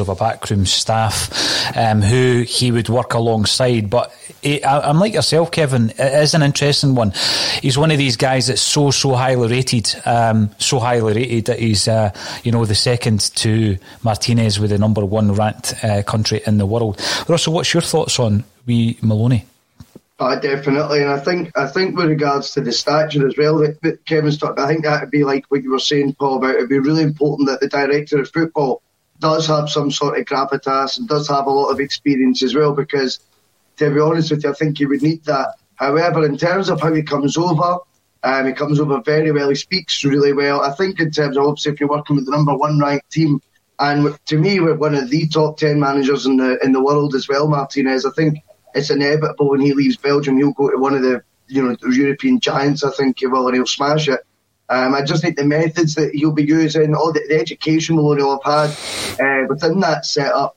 of a backroom staff um, who he would work alongside. But he, I, am like yourself, Kevin. It is an interesting one. He's one of these guys that's so so highly rated, um, so highly rated that he's uh, you know the second to Martinez with the number one ranked uh, country in the world. Russell, what's your thoughts on we Maloney? Uh, definitely, and I think I think with regards to the stature as well that, that Kevin's talking, I think that would be like what you were saying, Paul, about it'd be really important that the director of football does have some sort of gravitas and does have a lot of experience as well. Because to be honest with you, I think he would need that. However, in terms of how he comes over, um, he comes over very well. He speaks really well. I think in terms of obviously if you're working with the number one ranked team, and to me we're one of the top ten managers in the in the world as well, Martinez. I think it's inevitable when he leaves Belgium, he'll go to one of the you know European giants. I think he will, and he'll smash it. Um, I just think the methods that he'll be using, all the, the education we'll all have had uh, within that setup.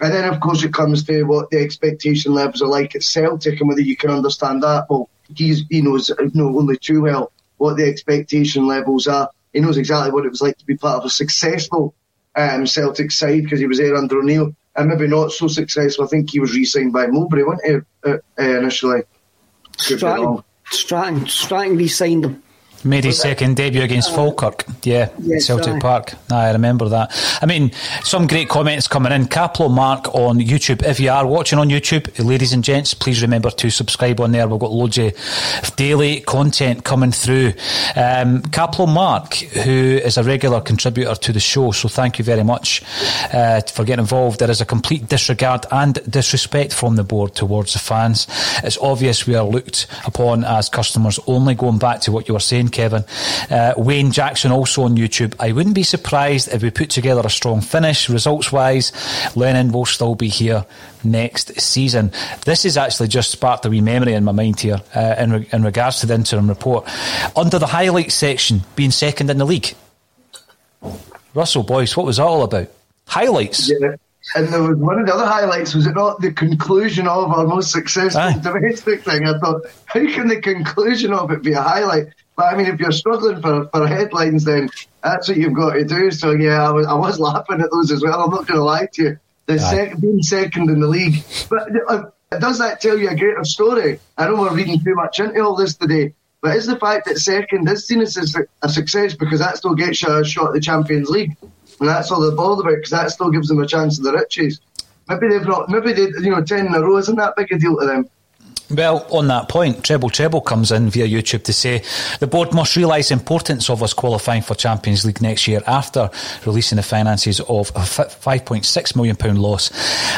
And then, of course, it comes to what the expectation levels are like at Celtic and whether you can understand that. Well, he's, he knows know only too well what the expectation levels are. He knows exactly what it was like to be part of a successful um, Celtic side because he was there under O'Neill and maybe not so successful. I think he was re-signed by Mowbray, wasn't he, uh, uh, initially? Strachan, Strachan, Strachan re-signed him. Made his second debut against uh, Falkirk, yeah, yes, Celtic Park. I remember that. I mean, some great comments coming in. Caplo Mark on YouTube. If you are watching on YouTube, ladies and gents, please remember to subscribe on there. We've got loads of daily content coming through. Um, Caplo Mark, who is a regular contributor to the show, so thank you very much uh, for getting involved. There is a complete disregard and disrespect from the board towards the fans. It's obvious we are looked upon as customers only. Going back to what you were saying, Kevin. Uh, Wayne Jackson also on YouTube. I wouldn't be surprised if we put together a strong finish. Results wise, Lennon will still be here next season. This has actually just sparked a wee memory in my mind here uh, in, re- in regards to the interim report. Under the highlights section, being second in the league. Russell Boyce, what was that all about? Highlights. Yeah. And there was one of the other highlights, was it not the conclusion of our most successful Aye. domestic thing? I thought, how can the conclusion of it be a highlight? But I mean, if you're struggling for, for headlines, then that's what you've got to do. So yeah, I was, I was laughing at those as well. I'm not going to lie to you. The sec- being second in the league, but uh, does that tell you a greater story? I know we're reading too much into all this today, but is the fact that second is seen as a success because that still gets you a shot at the Champions League, and that's all they're bothered about because that still gives them a chance of the riches. Maybe they've not, maybe they, you know, ten in a row isn't that big a deal to them. Well, on that point, Treble Treble comes in via YouTube to say the board must realise the importance of us qualifying for Champions League next year after releasing the finances of a £5.6 million loss.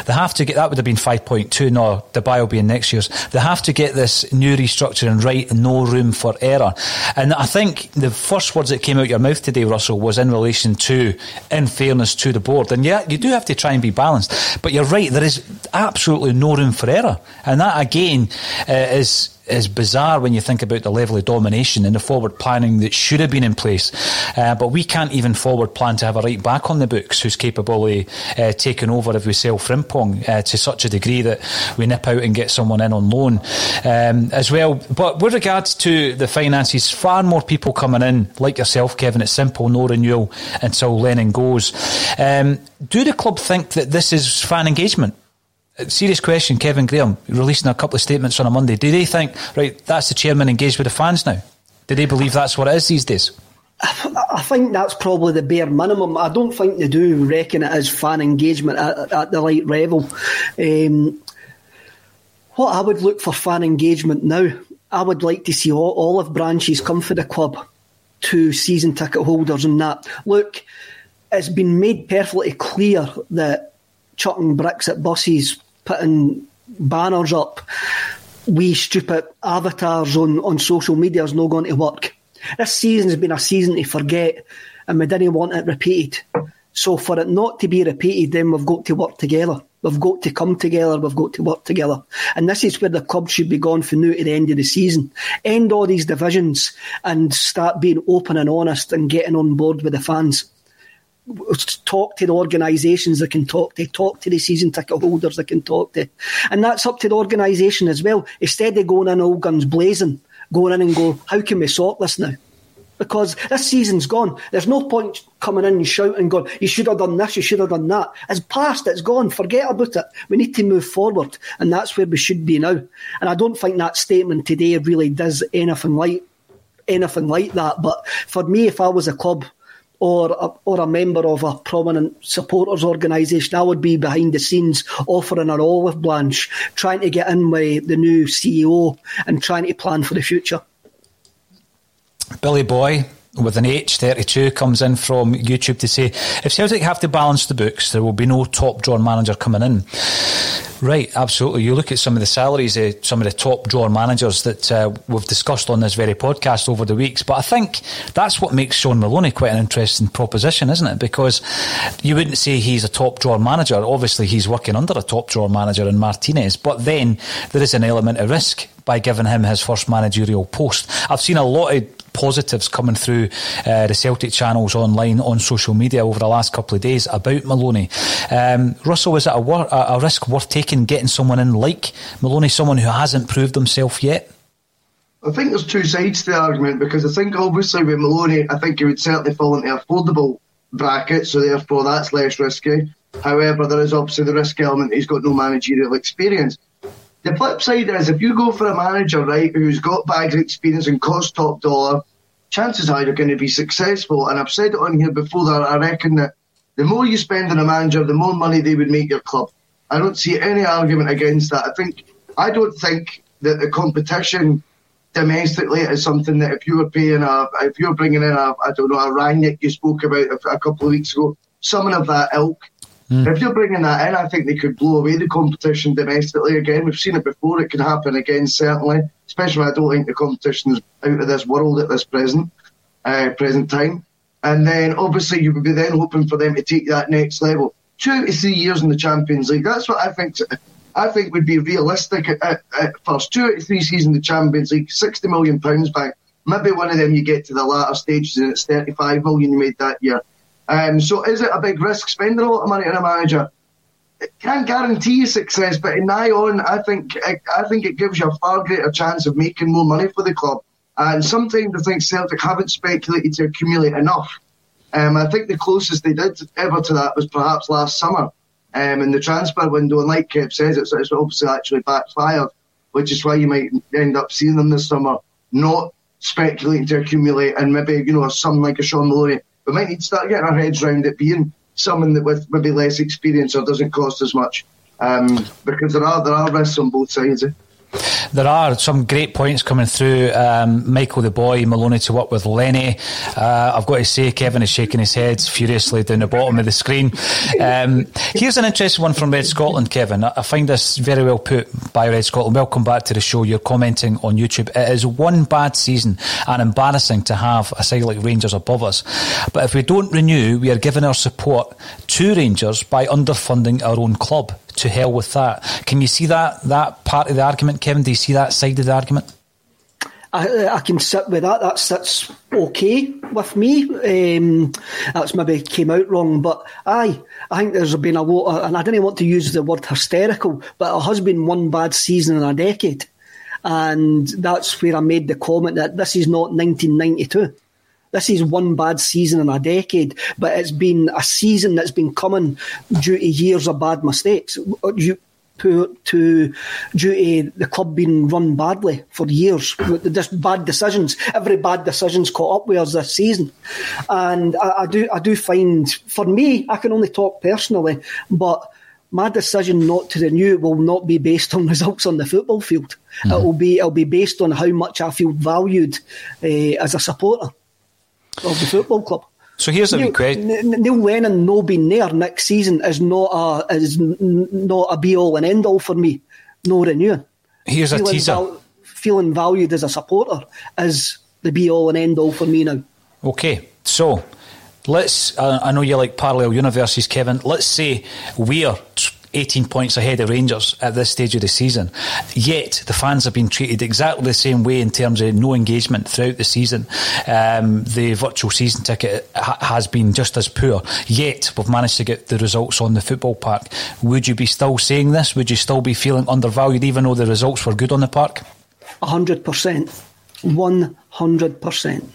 They have to get, that would have been 5.2, no, Dubai will be in next year's. They have to get this new restructuring right, no room for error. And I think the first words that came out your mouth today, Russell, was in relation to, in fairness to the board. And yeah, you do have to try and be balanced. But you're right, there is absolutely no room for error. And that again, uh, is is bizarre when you think about the level of domination and the forward planning that should have been in place. Uh, but we can't even forward plan to have a right back on the books who's capable of uh, taking over if we sell Frimpong uh, to such a degree that we nip out and get someone in on loan um, as well. But with regards to the finances, far more people coming in, like yourself, Kevin. It's simple, no renewal until Lennon goes. Um, do the club think that this is fan engagement? Serious question, Kevin Graham, releasing a couple of statements on a Monday. Do they think, right, that's the chairman engaged with the fans now? Do they believe that's what it is these days? I think that's probably the bare minimum. I don't think they do reckon it as fan engagement at, at the right level. Um, what I would look for fan engagement now, I would like to see all olive branches come for the club to season ticket holders and that. Look, it's been made perfectly clear that chucking bricks at buses putting banners up, we stupid avatars on, on social media is not going to work. This season has been a season to forget, and we didn't want it repeated. So for it not to be repeated, then we've got to work together. We've got to come together. We've got to work together. And this is where the club should be gone from now to the end of the season. End all these divisions and start being open and honest and getting on board with the fans talk to the organisations that can talk to, talk to the season ticket holders that can talk to. And that's up to the organisation as well. Instead of going in all guns blazing, going in and go, how can we sort this now? Because this season's gone. There's no point coming in and shouting, going, you should have done this, you should have done that. It's past, it's gone, forget about it. We need to move forward, and that's where we should be now. And I don't think that statement today really does anything like anything like that. But for me, if I was a club, or a, or a member of a prominent supporters organisation, I would be behind the scenes offering an olive branch, trying to get in with the new CEO and trying to plan for the future. Billy Boy with an H32 comes in from YouTube to say if Celtic have to balance the books, there will be no top drawer manager coming in. Right, absolutely. You look at some of the salaries of some of the top drawer managers that uh, we've discussed on this very podcast over the weeks, but I think that's what makes Shaun Maloney quite an interesting proposition, isn't it? Because you wouldn't say he's a top drawer manager. Obviously, he's working under a top drawer manager in Martinez, but then there is an element of risk by giving him his first managerial post. I've seen a lot of positives coming through uh, the Celtic channels online on social media over the last couple of days about Maloney. Um, Russell, is it a, wor- a, risk worth taking getting someone in like Maloney, someone who hasn't proved himself yet? I think there's two sides to the argument because I think obviously with Maloney, I think he would certainly fall into affordable bracket, so therefore that's less risky. However, there is obviously the risk element. He's got no managerial experience. The flip side is if you go for a manager, right, who's got bags of experience and costs top dollar, chances are you're going to be successful. And I've said it on here before that I reckon that the more you spend on a manager, the more money they would make your club. I don't see any argument against that. I think I don't think that the competition domestically is something that if you were paying a, if you're bringing in a, I don't know, a Rangnick you spoke about a, a couple of weeks ago, someone of that ilk, Mm. If you're bringing that in, I think they could blow away the competition domestically again. We've seen it before; it can happen again, certainly. Especially, when I don't think the competition is out of this world at this present uh, present time. And then, obviously, you would be then hoping for them to take that next level. Two to three years in the Champions League. That's what I think. I think would be realistic at, at first. Two to three seasons in the Champions League, sixty million pounds back. Maybe one of them you get to the latter stages and it's thirty-five million you made that year um, so is it a big risk spending a lot of money on a manager? It can't guarantee you success, but in nigh on, I think I think it gives you a far greater chance of making more money for the club And sometimes I think Celtic haven't speculated to accumulate enough. Um, I think the closest they did ever to that was perhaps last summer um, in the transfer window. And like Kev says, it's, it's obviously actually backfired, which is why you might end up seeing them this summer not speculating to accumulate and maybe, you know, someone like a Shaun Maloney. We might need to start getting our heads around it being someone that with maybe less experience or doesn't cost as much. Um, because there are there are risks on both sides. Eh? There are some great points coming through. Um, Michael the boy, Maloney to work with Lenny. Uh, I've got to say, Kevin is shaking his head furiously down the bottom of the screen. Um, here's an interesting one from Red Scotland, Kevin. I find this very well put by Red Scotland. Welcome back to the show. You're commenting on YouTube. It is one bad season and embarrassing to have a side like Rangers above us. But if we don't renew, we are giving our support to Rangers by underfunding our own club to hell with that. Can you see that that part of the argument, Kevin? Do you see that side of the argument? I, I can sit with that. That's that's okay with me. Um, that's maybe came out wrong, but aye, I think there's been a lot, of, and I didn't want to use the word hysterical, but it has been one bad season in a decade, and that's where I made the comment that this is not 1992. This is one bad season in a decade, but it's been a season that's been coming due to years of bad mistakes. Due, to, to due to the club being run badly for years, just bad decisions. Every bad decision's caught up with us this season, and I, I do I do find for me I can only talk personally, but my decision not to renew will not be based on *laughs* results on the football field. Mm-hmm. It will be it'll be based on how much I feel valued uh, as a supporter of the football club. So here's a Neil, question. Neil Lennon no being there next season is not a is not a be all and end all for me. No renewing. Here's feeling a teaser. Val- feeling valued as a supporter is the be all and end all for me now. Okay, so let's. Uh, I know you like parallel universes, Kevin. Let's say we're 18 points ahead of Rangers at this stage of the season. Yet the fans have been treated exactly the same way in terms of no engagement throughout the season. Um, the virtual season ticket ha- has been just as poor. Yet we've managed to get the results on the football park. Would you be still saying this? Would you still be feeling undervalued even though the results were good on the park? hundred percent, one hundred percent.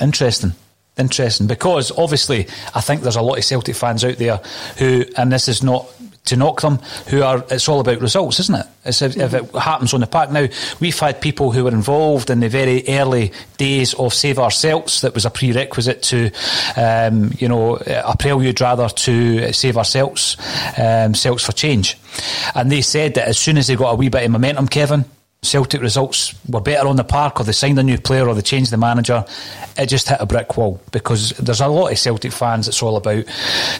Interesting. Interesting. Because obviously, I think there's a lot of Celtic fans out there who, and this is not to knock them, who are, it's all about results, isn't it? It's if, if it happens on the park. Now, we've had people who were involved in the very early days of Save Our Celts, that was a prerequisite to, um, you know, a prelude rather to Save Our Celts, um, Celts for Change. And they said that as soon as they got a wee bit of momentum, Kevin, Celtic results were better on the park, or they signed a new player, or they changed the manager, it just hit a brick wall because there's a lot of Celtic fans. It's all about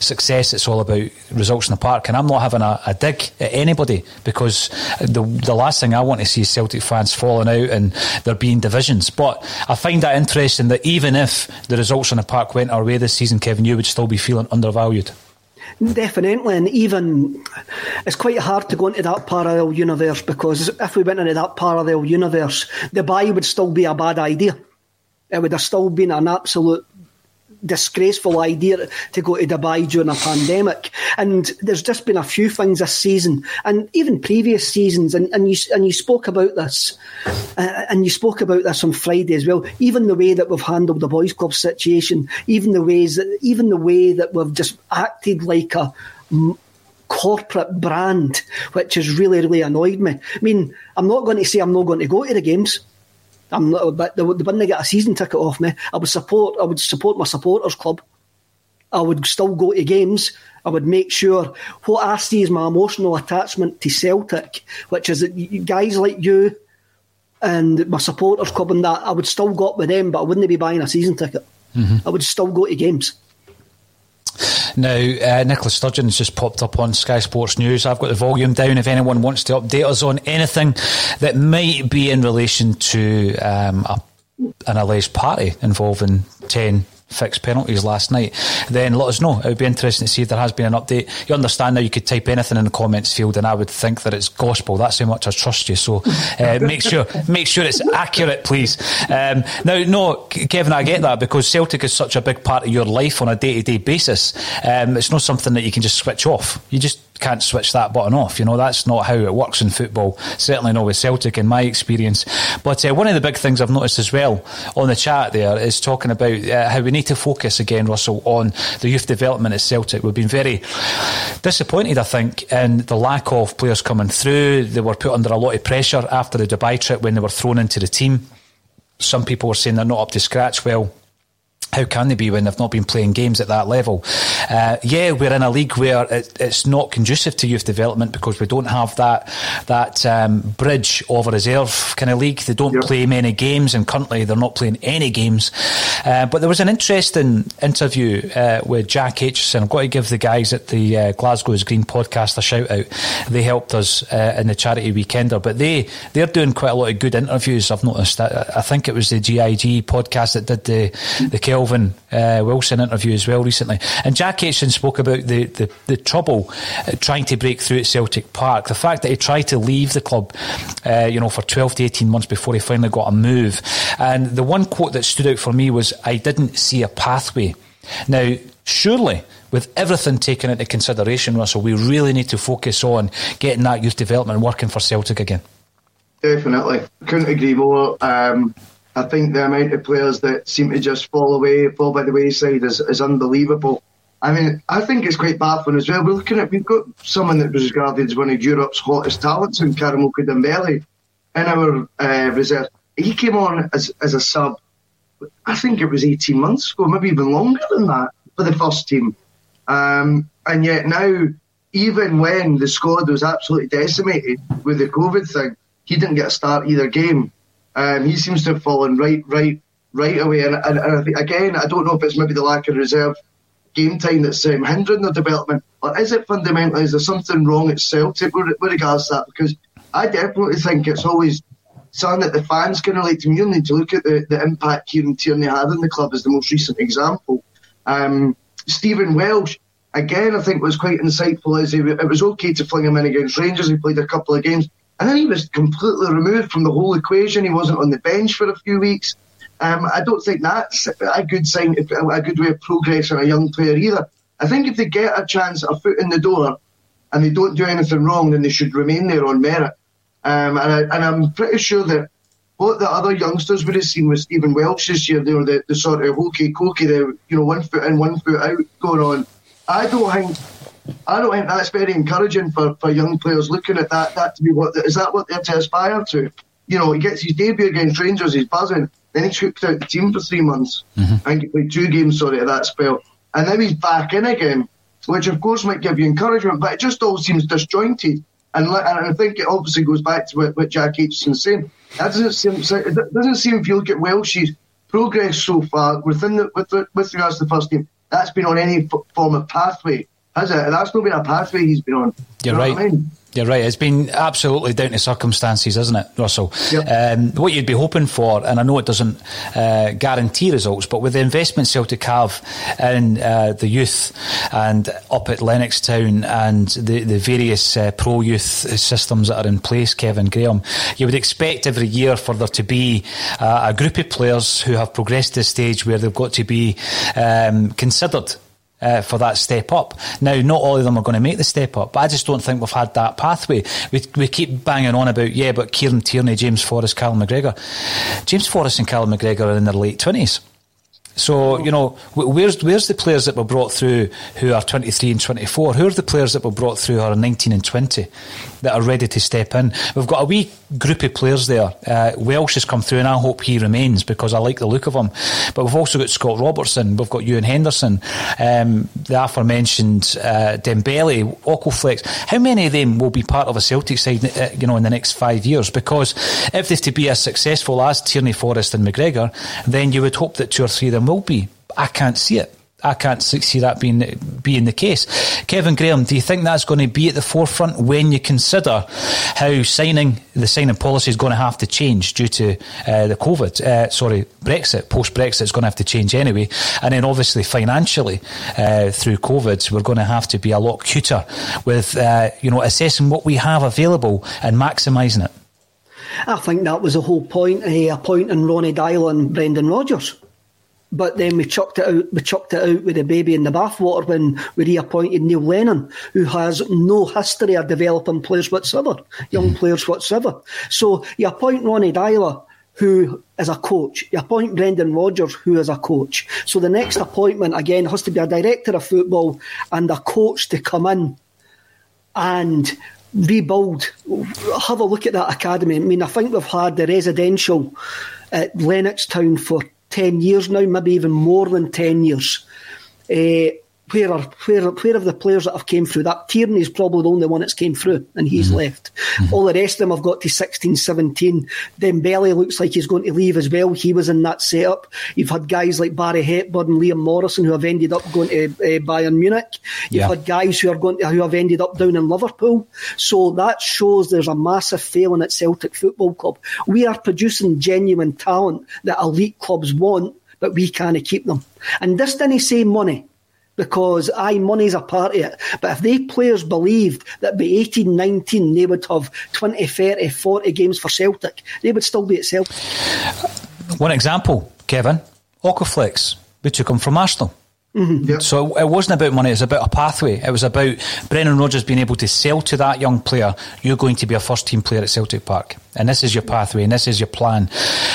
success. It's all about results in the park, and I'm not having a, a dig at anybody because the the last thing I want to see is Celtic fans falling out and there being divisions. But I find that interesting that even if the results on the park went our way this season, Kevin, you would still be feeling undervalued. Definitely, and even it's quite hard to go into that parallel universe because if we went into that parallel universe, Dubai would still be a bad idea. It would have still been an absolute disgraceful idea to go to Dubai during a pandemic. And there's just been a few things this season, and even previous seasons. And, and you and you spoke about this, uh, and you spoke about this on Friday as well. Even the way that we've handled the boys' club situation, even the ways that, even the way that we've just acted like a corporate brand, which has really really annoyed me. I mean, I'm not going to say I'm not going to go to the games. I'm not, but they, they wouldn't get a season ticket off me. I would support. I would support my supporters club. I would still go to games. I would make sure what I see is my emotional attachment to Celtic, which is that guys like you and my supporters club and that. I would still go up with them, but I wouldn't be buying a season ticket. Mm-hmm. I would still go to games. Now, uh, Nicola Sturgeon has just popped up on Sky Sports News. I've got the volume down if anyone wants to update us on anything that might be in relation to um, a, an alleged party involving 10 fixed penalties last night, then let us know. It would be interesting to see if there has been an update. You understand now you could type anything in the comments field and I would think that it's gospel. That's how much I trust you. So uh, *laughs* make sure make sure it's accurate, please. Um, now, no, Kevin, I get that because Celtic is such a big part of your life on a day to day basis. Um, it's not something that you can just switch off. You just can't switch that button off. You know, that's not how it works in football. Certainly not with Celtic in my experience. But uh, one of the big things I've noticed as well on the chat there is talking about uh, how we need to focus again, Russell, on the youth development at Celtic. We've been very disappointed, I think, in the lack of players coming through. They were put under a lot of pressure after the Dubai trip when they were thrown into the team. Some people were saying they're not up to scratch. Well, how can they be when they've not been playing games at that level? Uh, yeah, we're in a league where it, it's not conducive to youth development because we don't have that that um, bridge of a reserve kind of league. They don't yep. play many games, and currently they're not playing any games. Uh, but there was an interesting interview uh, with Jack Aitchison. I've got to give the guys at the uh, Glasgow's Green podcast a shout out. They helped us uh, in the charity weekender, but they they're doing quite a lot of good interviews. I've noticed. I, I think it was the GIG podcast that did the the Kel Uh, Wilson interview as well recently. And Jack Aitchison spoke about the, the, the trouble uh, trying to break through at Celtic Park. The fact that he tried to leave the club, uh, you know, for 12 to 18 months before he finally got a move. And the one quote that stood out for me was, I didn't see a pathway. Now, surely with everything taken into consideration, Russell, we really need to focus on getting that youth development working for Celtic again. Definitely. Couldn't agree more. Um, I think the amount of players that seem to just fall away, fall by the wayside is, is unbelievable. I mean, I think it's quite baffling as well. We're looking at, we've got someone that was regarded as one of Europe's hottest talents in Karamoko Dembele in our uh, reserve. He came on as, as a sub, I think it was 18 months ago, maybe even longer than that, for the first team. Um, and yet now, even when the squad was absolutely decimated with the COVID thing, he didn't get a start either game. Um, he seems to have fallen right, right, right away. And, and, and I think, again, I don't know if it's maybe the lack of reserve game time that's um, hindering their development, or is it fundamentally, is there something wrong at Celtic with, with regards to that? Because I definitely think it's always something that the fans can relate to. You need to look at the, the impact Kieran Tierney had in the club as the most recent example. Um, Stephen Welsh, again, I think was quite insightful as he, it was okay to fling him in against Rangers. He played a couple of games. And then he was completely removed from the whole equation. He wasn't on the bench for a few weeks. Um, I don't think that's a good sign, a good way of progress for a young player either. I think if they get a chance, a foot in the door, and they don't do anything wrong, then they should remain there on merit. Um, and, I, I'm pretty sure that what the other youngsters would have seen with Stephen Welsh this year, they were the, the sort of hokey cokey, the you know one foot in, one foot out going on. I don't think I don't think that's very encouraging for, for young players looking at that. That to be what is that what they're to aspire to? You know, he gets his debut against Rangers, he's buzzing. Then he's hooked out the team for three months. Mm-hmm. and he played two games, sorry, at that spell. And now he's back in again, which of course might give you encouragement, but it just all seems disjointed. And, and I think it obviously goes back to what, what Jack Aitchison's saying. That doesn't seem, it doesn't seem if you look at Welsh's progress so far within the, with, with regards to the first team, that's been on any form of pathway has it? That's not been a pathway he's been on. You're you right. I mean? You're right. It's been absolutely down to circumstances, isn't it, Russell? Yep. Um, what you'd be hoping for, and I know it doesn't uh, guarantee results, but with the investment Celtic have in uh, the youth and up at Lennoxtown and the, the various uh, pro youth systems that are in place, Kevin Graham, you would expect every year for there to be uh, a group of players who have progressed to the stage where they've got to be um, considered uh, for that step up. Now, not all of them are going to make the step up, but I just don't think we've had that pathway. We, we keep banging on about, yeah, but Kieran Tierney, James Forrest, Callum McGregor. James Forrest and Callum McGregor are in their late 20s. So, you know, where's where's the players that were brought through who are 23 and 24? Who are the players that were brought through who are 19 and 20 that are ready to step in? We've got a wee group of players there. Uh, Welsh has come through and I hope he remains because I like the look of him. But we've also got Scott Robertson, we've got Ewan Henderson, um, the aforementioned uh, Dembele, Okoflex. How many of them will be part of a Celtic side, uh, you know, in the next five years? Because if they're to be as successful as Tierney, Forrest and McGregor, then you would hope that two or three of them will be. I can't see it. I can't see that being being the case. Kevin Graham, do you think that's going to be at the forefront when you consider how signing the signing policy is going to have to change due to uh, the COVID? Uh, sorry, Brexit. Post Brexit is going to have to change anyway, and then obviously financially uh, through COVID, we're going to have to be a lot cuter with uh, you know assessing what we have available and maximising it. I think that was the whole point. Uh, appointing Ronnie Deila and Brendan Rodgers but then we chucked it out. We chucked it out with the baby in the bathwater when we reappointed Neil Lennon, who has no history of developing players whatsoever, young mm-hmm. players whatsoever. So you appoint Ronnie Deila, who is a coach. You appoint Brendan Rodgers, who is a coach. So the next appointment again has to be a director of football and a coach to come in and rebuild. Have a look at that academy. I mean, I think we've had the residential at Lennoxtown for 10 years now, maybe even more than 10 years. Uh, where are where where have the players that have came through? That Tierney is probably the only one that's came through, and he's mm-hmm. left. Mm-hmm. All the rest of them have got to 16, 17. Dembele looks like he's going to leave as well. He was in that setup. You've had guys like Barry Hepburn and Liam Morrison who have ended up going to uh, Bayern Munich. You've yeah. had guys who are going to, who have ended up down in Liverpool. So that shows there's a massive failing at Celtic Football Club. We are producing genuine talent that elite clubs want, but we can't keep them. And this didn't say money because aye, money's a part of it. But if they players believed that by 18, 19 they would have 20, 30, 40 games for Celtic, they would still be at Celtic. One example, Kevin, Okoflex. We took him from Arsenal. Mm-hmm. Yep. So it wasn't about money, it was about a pathway. It was about Brendan Rodgers being able to sell to that young player, you're going to be a first team player at Celtic Park. And this is your pathway and this is your plan.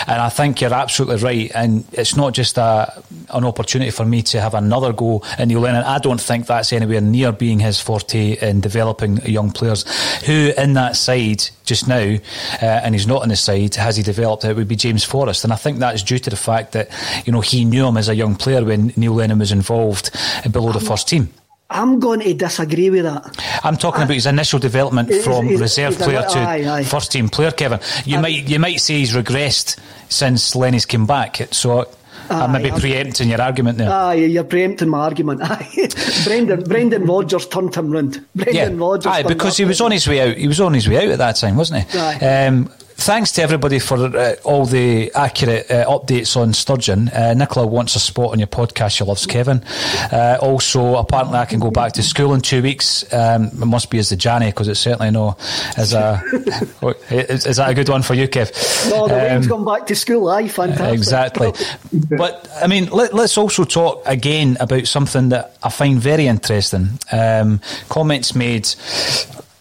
And I think you're absolutely right. And it's not just a, an opportunity for me to have another go at Neil Lennon. I don't think that's anywhere near being his forte in developing young players. Who in that side just now, uh, and he's not on the side, has he developed? It would be James Forrest. And I think that is due to the fact that, you know, he knew him as a young player when Neil Lennon was involved below the first team. I'm going to disagree with that. I'm talking I, about his initial development from reserve player to aye, aye. first team player, Kevin. You um, might you might say he's regressed since Lenny's came back. So Aye, I'm maybe preempting your argument there. Aye, you're preempting my argument. *laughs* Aye. Brendan Brendan Rodgers turned him round. Brendan yeah. Rodgers. Aye, because he was on his way out. He was on his way out at that time, wasn't he? Aye. Um, thanks to everybody for uh, all the accurate uh, updates on Sturgeon. Uh, Nicola wants a spot on your podcast. She loves Kevin. Uh, also, apparently, I can go back to school in two weeks. Um, it must be as the Janny because it's certainly no as a. *laughs* is, is, that a good one for you, Kev? No, the um, Wayne's gone back to school. Aye, fantastic. Exactly. *laughs* but I mean, let, us also talk again about something that I find very interesting. Um, comments made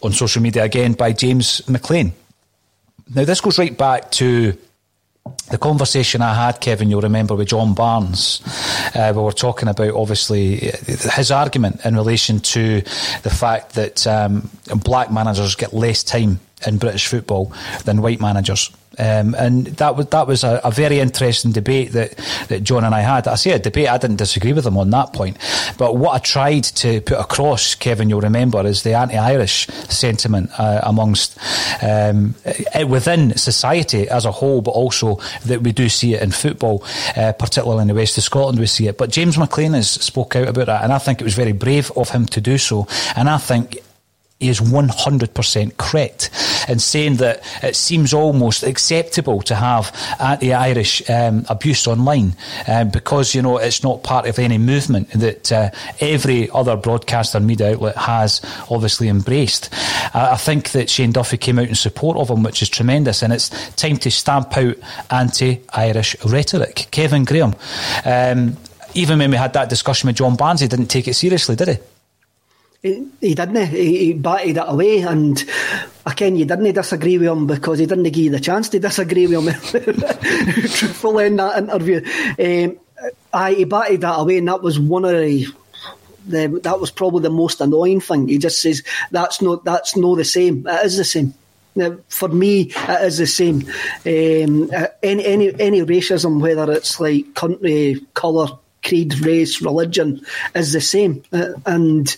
on social media again by James McLean. Now, this goes right back to the conversation I had, Kevin, you'll remember with John Barnes, uh, we were talking about obviously his argument in relation to the fact that um, black managers get less time in British football than white managers. Um, and that was that was a, a, very interesting debate that, that John and I had. I say a debate, I didn't disagree with him on that point. But what I tried to put across, Kevin, you'll remember, is the anti-Irish sentiment uh, amongst um, eh, within society as a whole, but also that we do see it in football, uh, particularly in the west of Scotland. We see it. But James McLean has spoke out about that, and I think it was very brave of him to do so. And I think is 100% correct in saying that it seems almost acceptable to have anti-Irish um, abuse online um, because, you know, it's not part of any movement that uh, every other broadcaster media outlet has obviously embraced. Uh, I think that Shane Duffy came out in support of him, which is tremendous, and it's time to stamp out anti-Irish rhetoric. Kevin Graham, um, even when we had that discussion with John Barnes, he didn't take it seriously, did he? He, he didn't. He, he batted it away, and again, you didn't disagree with him because he didn't give you the chance to disagree with him. *laughs* Truthfully, in that interview, um, I he batted that away, and that was one of the, the. that was probably the most annoying thing. He just says that's not that's not the same. It is the same. Now, for me, it is the same. Um, any any any racism, whether it's like country, colour, creed, race, religion, is the same, uh, and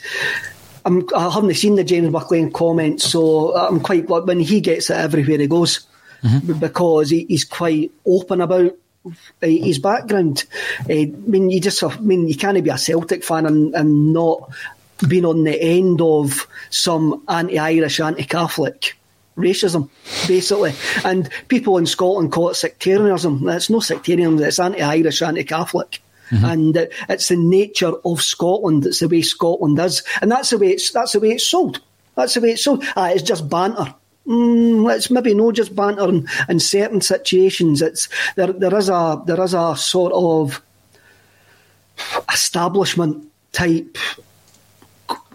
I'm, I haven't seen the James McLean comments, so I'm quite glad when he gets it everywhere he goes mm-hmm. because he, he's quite open about uh, his background. Uh, I mean, you just, I mean, you can't be a Celtic fan and, and not being on the end of some anti-Irish, anti-Catholic racism, basically. And people in Scotland call it sectarianism. It's no sectarianism, it's anti-Irish, anti-Catholic. Mm-hmm. And it's the nature of Scotland. It's the way Scotland is, and that's the way it's that's the way it's sold. That's the way it's sold. Ah, it's just banter. Mm, it's maybe not just banter in, in certain situations. It's there. There is a there is a sort of establishment type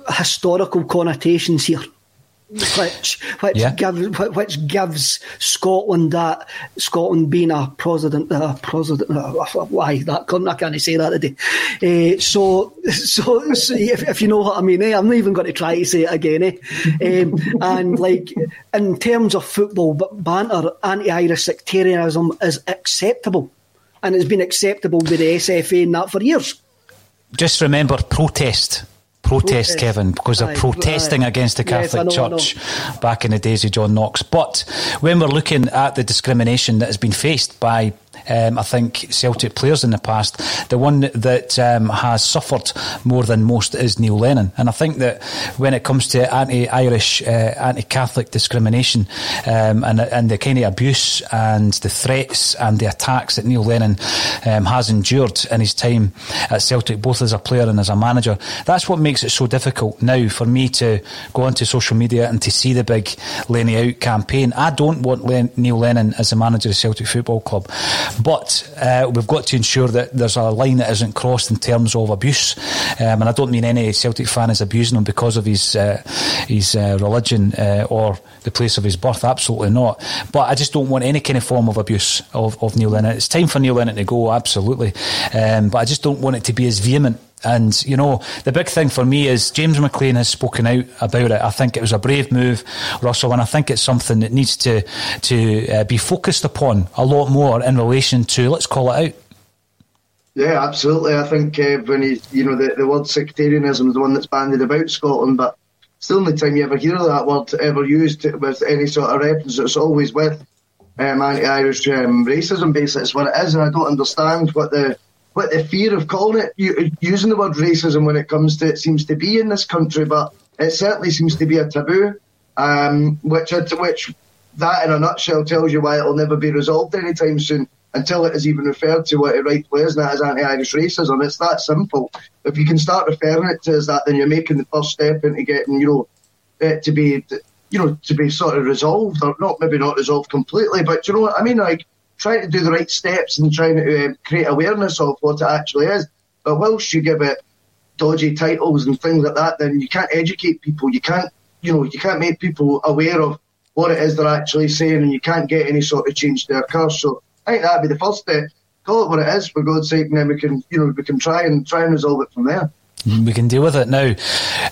historical connotations here. Which which Yeah. gives which gives Scotland that Scotland being a president uh, president uh, why that I can't say that today. Uh, so *laughs* so, so if, if you know what I mean, eh, I'm not even going to try to say it again. Eh? Um, and like in terms of football, but banter, anti-Irish sectarianism is acceptable, and it's been acceptable by the SFA and that for years. Just remember protest. Protest, Protest. Kevin, because they're Aye, protesting aye. against the Catholic I know. Church back in the days of John Knox. But when we're looking at the discrimination that has been faced by, um, I think, Celtic players in the past, the one that um, has suffered more than most is Neil Lennon. And I think that when it comes to anti-Irish, uh, anti-Catholic discrimination um, and, and the kind of abuse and the threats and the attacks that Neil Lennon um, has endured in his time at Celtic, both as a player and as a manager, that's what makes it so difficult now for me to go onto social media and to see the big Lenny Out campaign. I don't want Len- Neil Lennon as the manager of Celtic Football Club, but uh, we've got to ensure that there's a line that isn't crossed in terms of abuse. Um, and I don't mean any Celtic fan is abusing him because of his uh, his uh, religion uh, or the place of his birth. Absolutely not. But I just don't want any kind of form of abuse of, of Neil Lennon. It's time for Neil Lennon to go, absolutely. Um, but I just don't want it to be as vehement and, you know, the big thing for me is James McClean has spoken out about it. I think it was a brave move, Russell, and I think it's something that needs to, to uh, be focused upon a lot more in relation to, let's call it out. Yeah, absolutely. I think uh, when he, you know, the, the word sectarianism is the one that's bandied about Scotland, but it's the only time you ever hear that word ever used with any sort of reference. It's always with um, anti-Irish um, racism, basically. It's what it is, and I don't understand what the what the fear of calling it, using the word racism when it comes to it seems to be in this country, but it certainly seems to be a taboo, um, which which that in a nutshell tells you why it'll never be resolved anytime soon until it is even referred to what it rightfully is, and that is anti-Irish racism. It's that simple. If you can start referring it to as that, then you're making the first step into getting, you know, it to be, you know, to be sort of resolved, or not maybe not resolved completely, but you know what I mean? Like trying to do the right steps and trying to um, create awareness of what it actually is. But whilst you give it dodgy titles and things like that, then you can't educate people. You can't, you know, you can't make people aware of what it is they're actually saying, and you can't get any sort of change to occur. So I think that'd be the first step. Call it what it is, for God's sake, and then we can, you know, we can try and try and resolve it from there. We can deal with it now.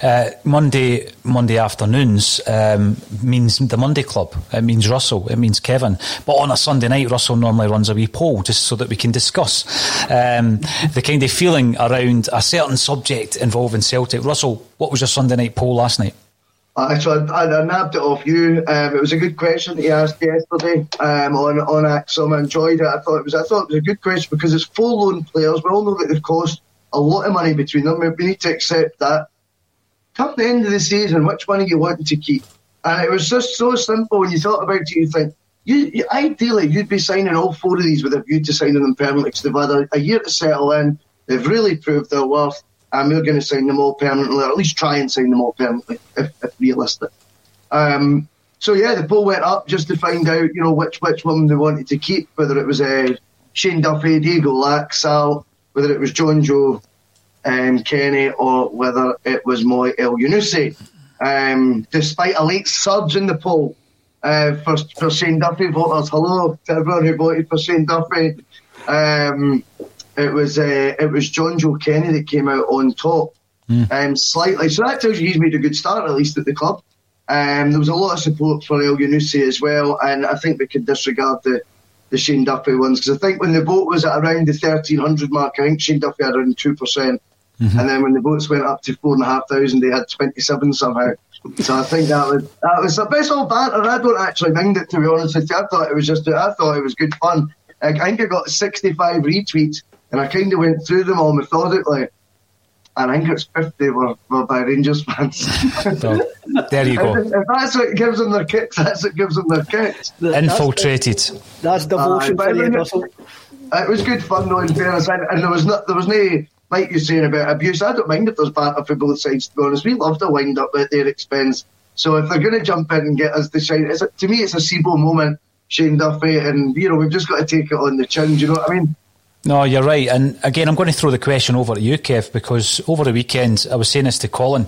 Uh, Monday, Monday afternoons um, means the Monday Club. It means Russell. It means Kevin. But on a Sunday night, Russell normally runs a wee poll just so that we can discuss um, the kind of feeling around a certain subject involving Celtic. Russell, what was your Sunday night poll last night? Uh, so I, I, I nabbed it off you. Um, it was a good question that you asked yesterday um, on on ACSOM. I enjoyed it. I thought it was I thought it was a good question because it's four loan players. We all know that they've cost a lot of money between them. We need to accept that. Come the end of the season, which one are you wanting to keep? And it was just so simple. When you thought about it, you think you, you ideally you'd be signing all four of these with a view to signing them permanently because they've had a, a year to settle in. They've really proved their worth, and we're going to sign them all permanently, or at least try and sign them all permanently, if, if realistic. Um, so yeah, the poll went up just to find out, you know, which which one they wanted to keep, whether it was uh, Shane Duffy, Diego Laxalt, whether it was Jonjoe, um, Kenny, or whether it was Moi Elyounoussi. Um, despite a late surge in the poll uh, for, for Shane Duffy voters, hello to everyone who voted for Shane Duffy. Um, it was uh, it was Jonjoe Kenny that came out on top, um, slightly. So that tells you he's made a good start, at least at the club. Um, there was a lot of support for El Yunusi as well, and I think we could disregard the, the Shane Duffy ones because I think when the vote was at around the 1300 mark, I think Shane Duffy had around 2%. percent mm-hmm. And then when the votes went up to 4,500, they had 27 somehow. So I think that was that was a bit all banter. I don't actually mind it to be honest with you. I thought it was just I thought it was good fun. I think I got 65 retweets, and I kind of went through them all methodically. And I think it's 50 were, were by Rangers fans. *laughs* So, there you go. if that's what gives them their kicks, that's what gives them their kicks. Infiltrated. That's devotion Aye, for you, Russell. It was good fun though, in fairness, and, and there was not, there was no, like you're saying about abuse. I don't mind if there's banter for both sides. To be honest, we love to wind up at their expense. So if they're going to jump in and get us the shine, it's, a- to me it's a Sevco moment, Shane Duffy, and you know we've just got to take it on the chin. Do you know what I mean? No, you're right. And again, I'm going to throw the question over to you, Kev, because over the weekend, I was saying this to Colin.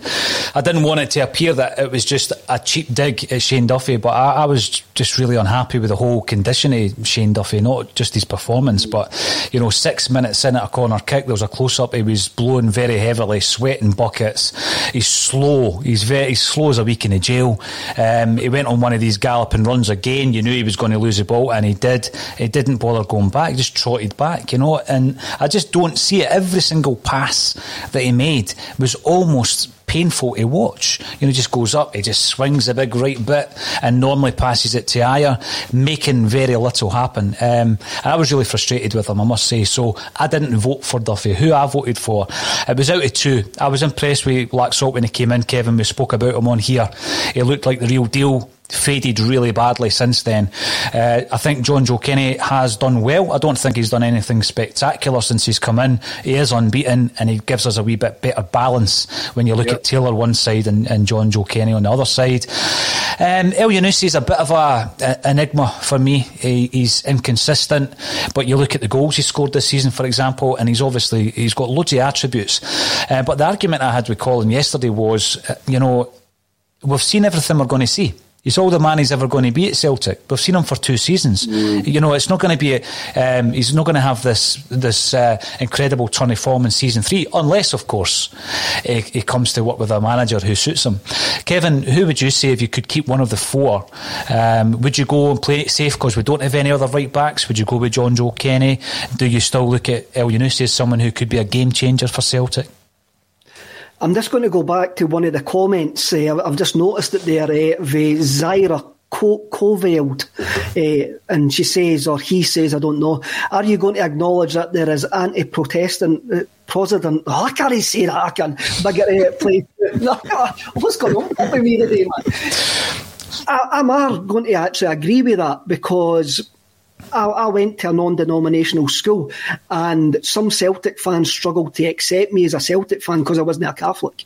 I didn't want it to appear that it was just a cheap dig at Shane Duffy, but I, I was just really unhappy with the whole condition of Shane Duffy, not just his performance, but, you know, six minutes in at a corner kick, there was a close up, he was blowing very heavily, sweating buckets. He's slow. He's very he's slow as a week in the jail. Um, he went on one of these galloping runs again. You knew he was going to lose the ball, and he did. He didn't bother going back, he just trotted back, you know know, and I just don't see it. Every single pass that he made was almost painful to watch. You know, just goes up, he just swings a big right bit and normally passes it to Ajer, making very little happen. Um, and I was really frustrated with him, I must say. So I didn't vote for Duffy. Who I voted for, it was out of two. I was impressed with Laxalt when he came in, Kevin. We spoke about him on here. He looked like the real deal faded really badly since then. Uh, I think Jonjoe Kenny has done well. I don't think he's done anything spectacular since he's come in. He is unbeaten and he gives us a wee bit better balance when you look yep. at Taylor one side and, and Jonjoe Kenny on the other side. Um, Elyounoussi is a bit of a, a enigma for me. He, he's inconsistent, but you look at the goals he scored this season, for example, and he's obviously he's got loads of attributes. Uh, but the argument I had with Colin yesterday was, uh, you know, we've seen everything we're going to see He's all the man he's ever going to be at Celtic. We've seen him for two seasons. Mm. You know, it's not going to be. Um, he's not going to have this this uh, incredible turn of form in season three, unless, of course, he, he, comes to work with a manager who suits him. Kevin, who would you say if you could keep one of the four? Um, would you go and play it safe because we don't have any other right backs? Would you go with Jonjoe Kenny? Do you still look at Elyounoussi as someone who could be a game changer for Celtic? I'm just going to go back to one of the comments. Uh, I've just noticed that there, uh, the Zaira Coveld, uh, and she says, or he says, I don't know, are you going to acknowledge that there is anti Protestant uh, president? Oh, I can't say that, I can. Bigger uh, play. *laughs* What's going on with me today, man? I, am going to actually agree with that because I, I, went to a non-denominational school, and some Celtic fans struggled to accept me as a Celtic fan because I wasn't a Catholic.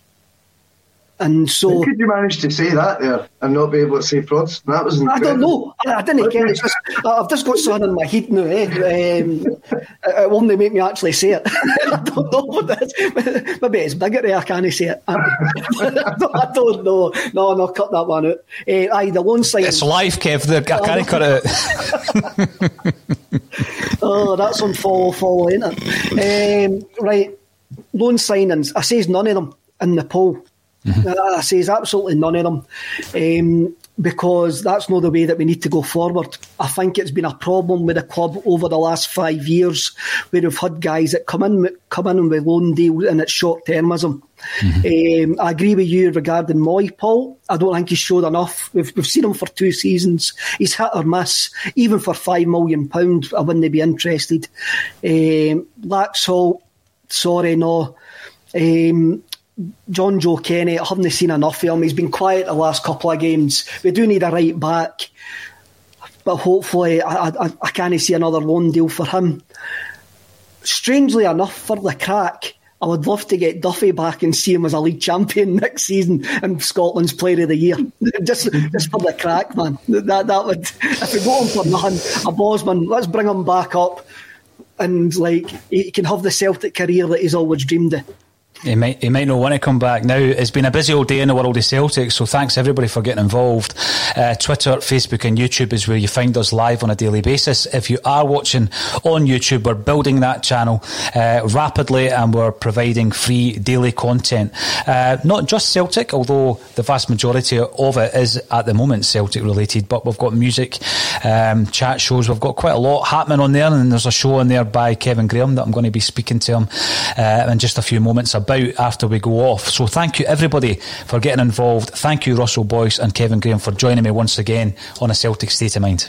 And so, How could you manage to say that there and not be able to say Protestant? That was incredible. I don't know. I, I didn't get it. Just, I've just got something in my head now. Eh? Um, it won't make me actually say it. *laughs* I don't know what that is. Maybe it's bigger. I can't say it. *laughs* I don't know. No, no, cut that one out. Uh, aye, the loan sign. It's life, Kev. I can't cut it. *laughs* oh, that's on follow, follow, ain't it? Um, right, loan signings. I says none of them in the poll. Mm-hmm. I says absolutely none of them. Um, because that's not the way that we need to go forward. I think it's been a problem with the club over the last five years, where we've had guys that come in come in with loan deals and it's short termism. Mm-hmm. Um, I agree with you regarding Moi, Paul. I don't think he's showed enough. We've, we've seen him for two seasons. He's hit or miss. Even for five million pound, I wouldn't be interested. Um, Laxalt, sorry, no. Um, Jonjoe Kenny, I haven't seen enough of him. He's been quiet the last couple of games. We do need a right back, but hopefully I, I, I can't see another loan deal for him. Strangely enough, for the crack, I would love to get Duffy back and see him as a league champion *laughs* next season and Scotland's Player of the Year. *laughs* just, just for the crack, man. That that would if we got him for nothing, a Bosman, let's bring him back up and like he can have the Celtic career that he's always dreamed of. He might, he might not want to come back now. It's been a busy old day in the world of Celtic, so thanks everybody for getting involved. Uh, Twitter, Facebook, and YouTube is where you find us live on a daily basis. If you are watching on YouTube, we're building that channel uh, rapidly and we're providing free daily content. Uh, not just Celtic, although the vast majority of it is at the moment Celtic related, but we've got music, um, chat shows, we've got quite a lot happening on there, and there's a show on there by Kevin Graham that I'm going to be speaking to him uh, in just a few moments about about after we go off. So thank you everybody for getting involved. Thank you Russell Boyce and Kevin Graham for joining me once again on a Celtic State of Mind.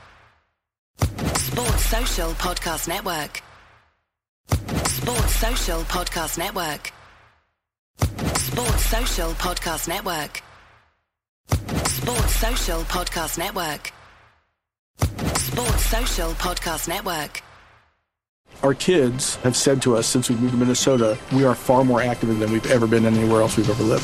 Sports Social Podcast Network. Sports Social Podcast Network. Sports Social Podcast Network. Sports Social Podcast Network. Sports Social Podcast Network. Our kids have said to us since we moved to Minnesota, we are far more active than we've ever been anywhere else we've ever lived.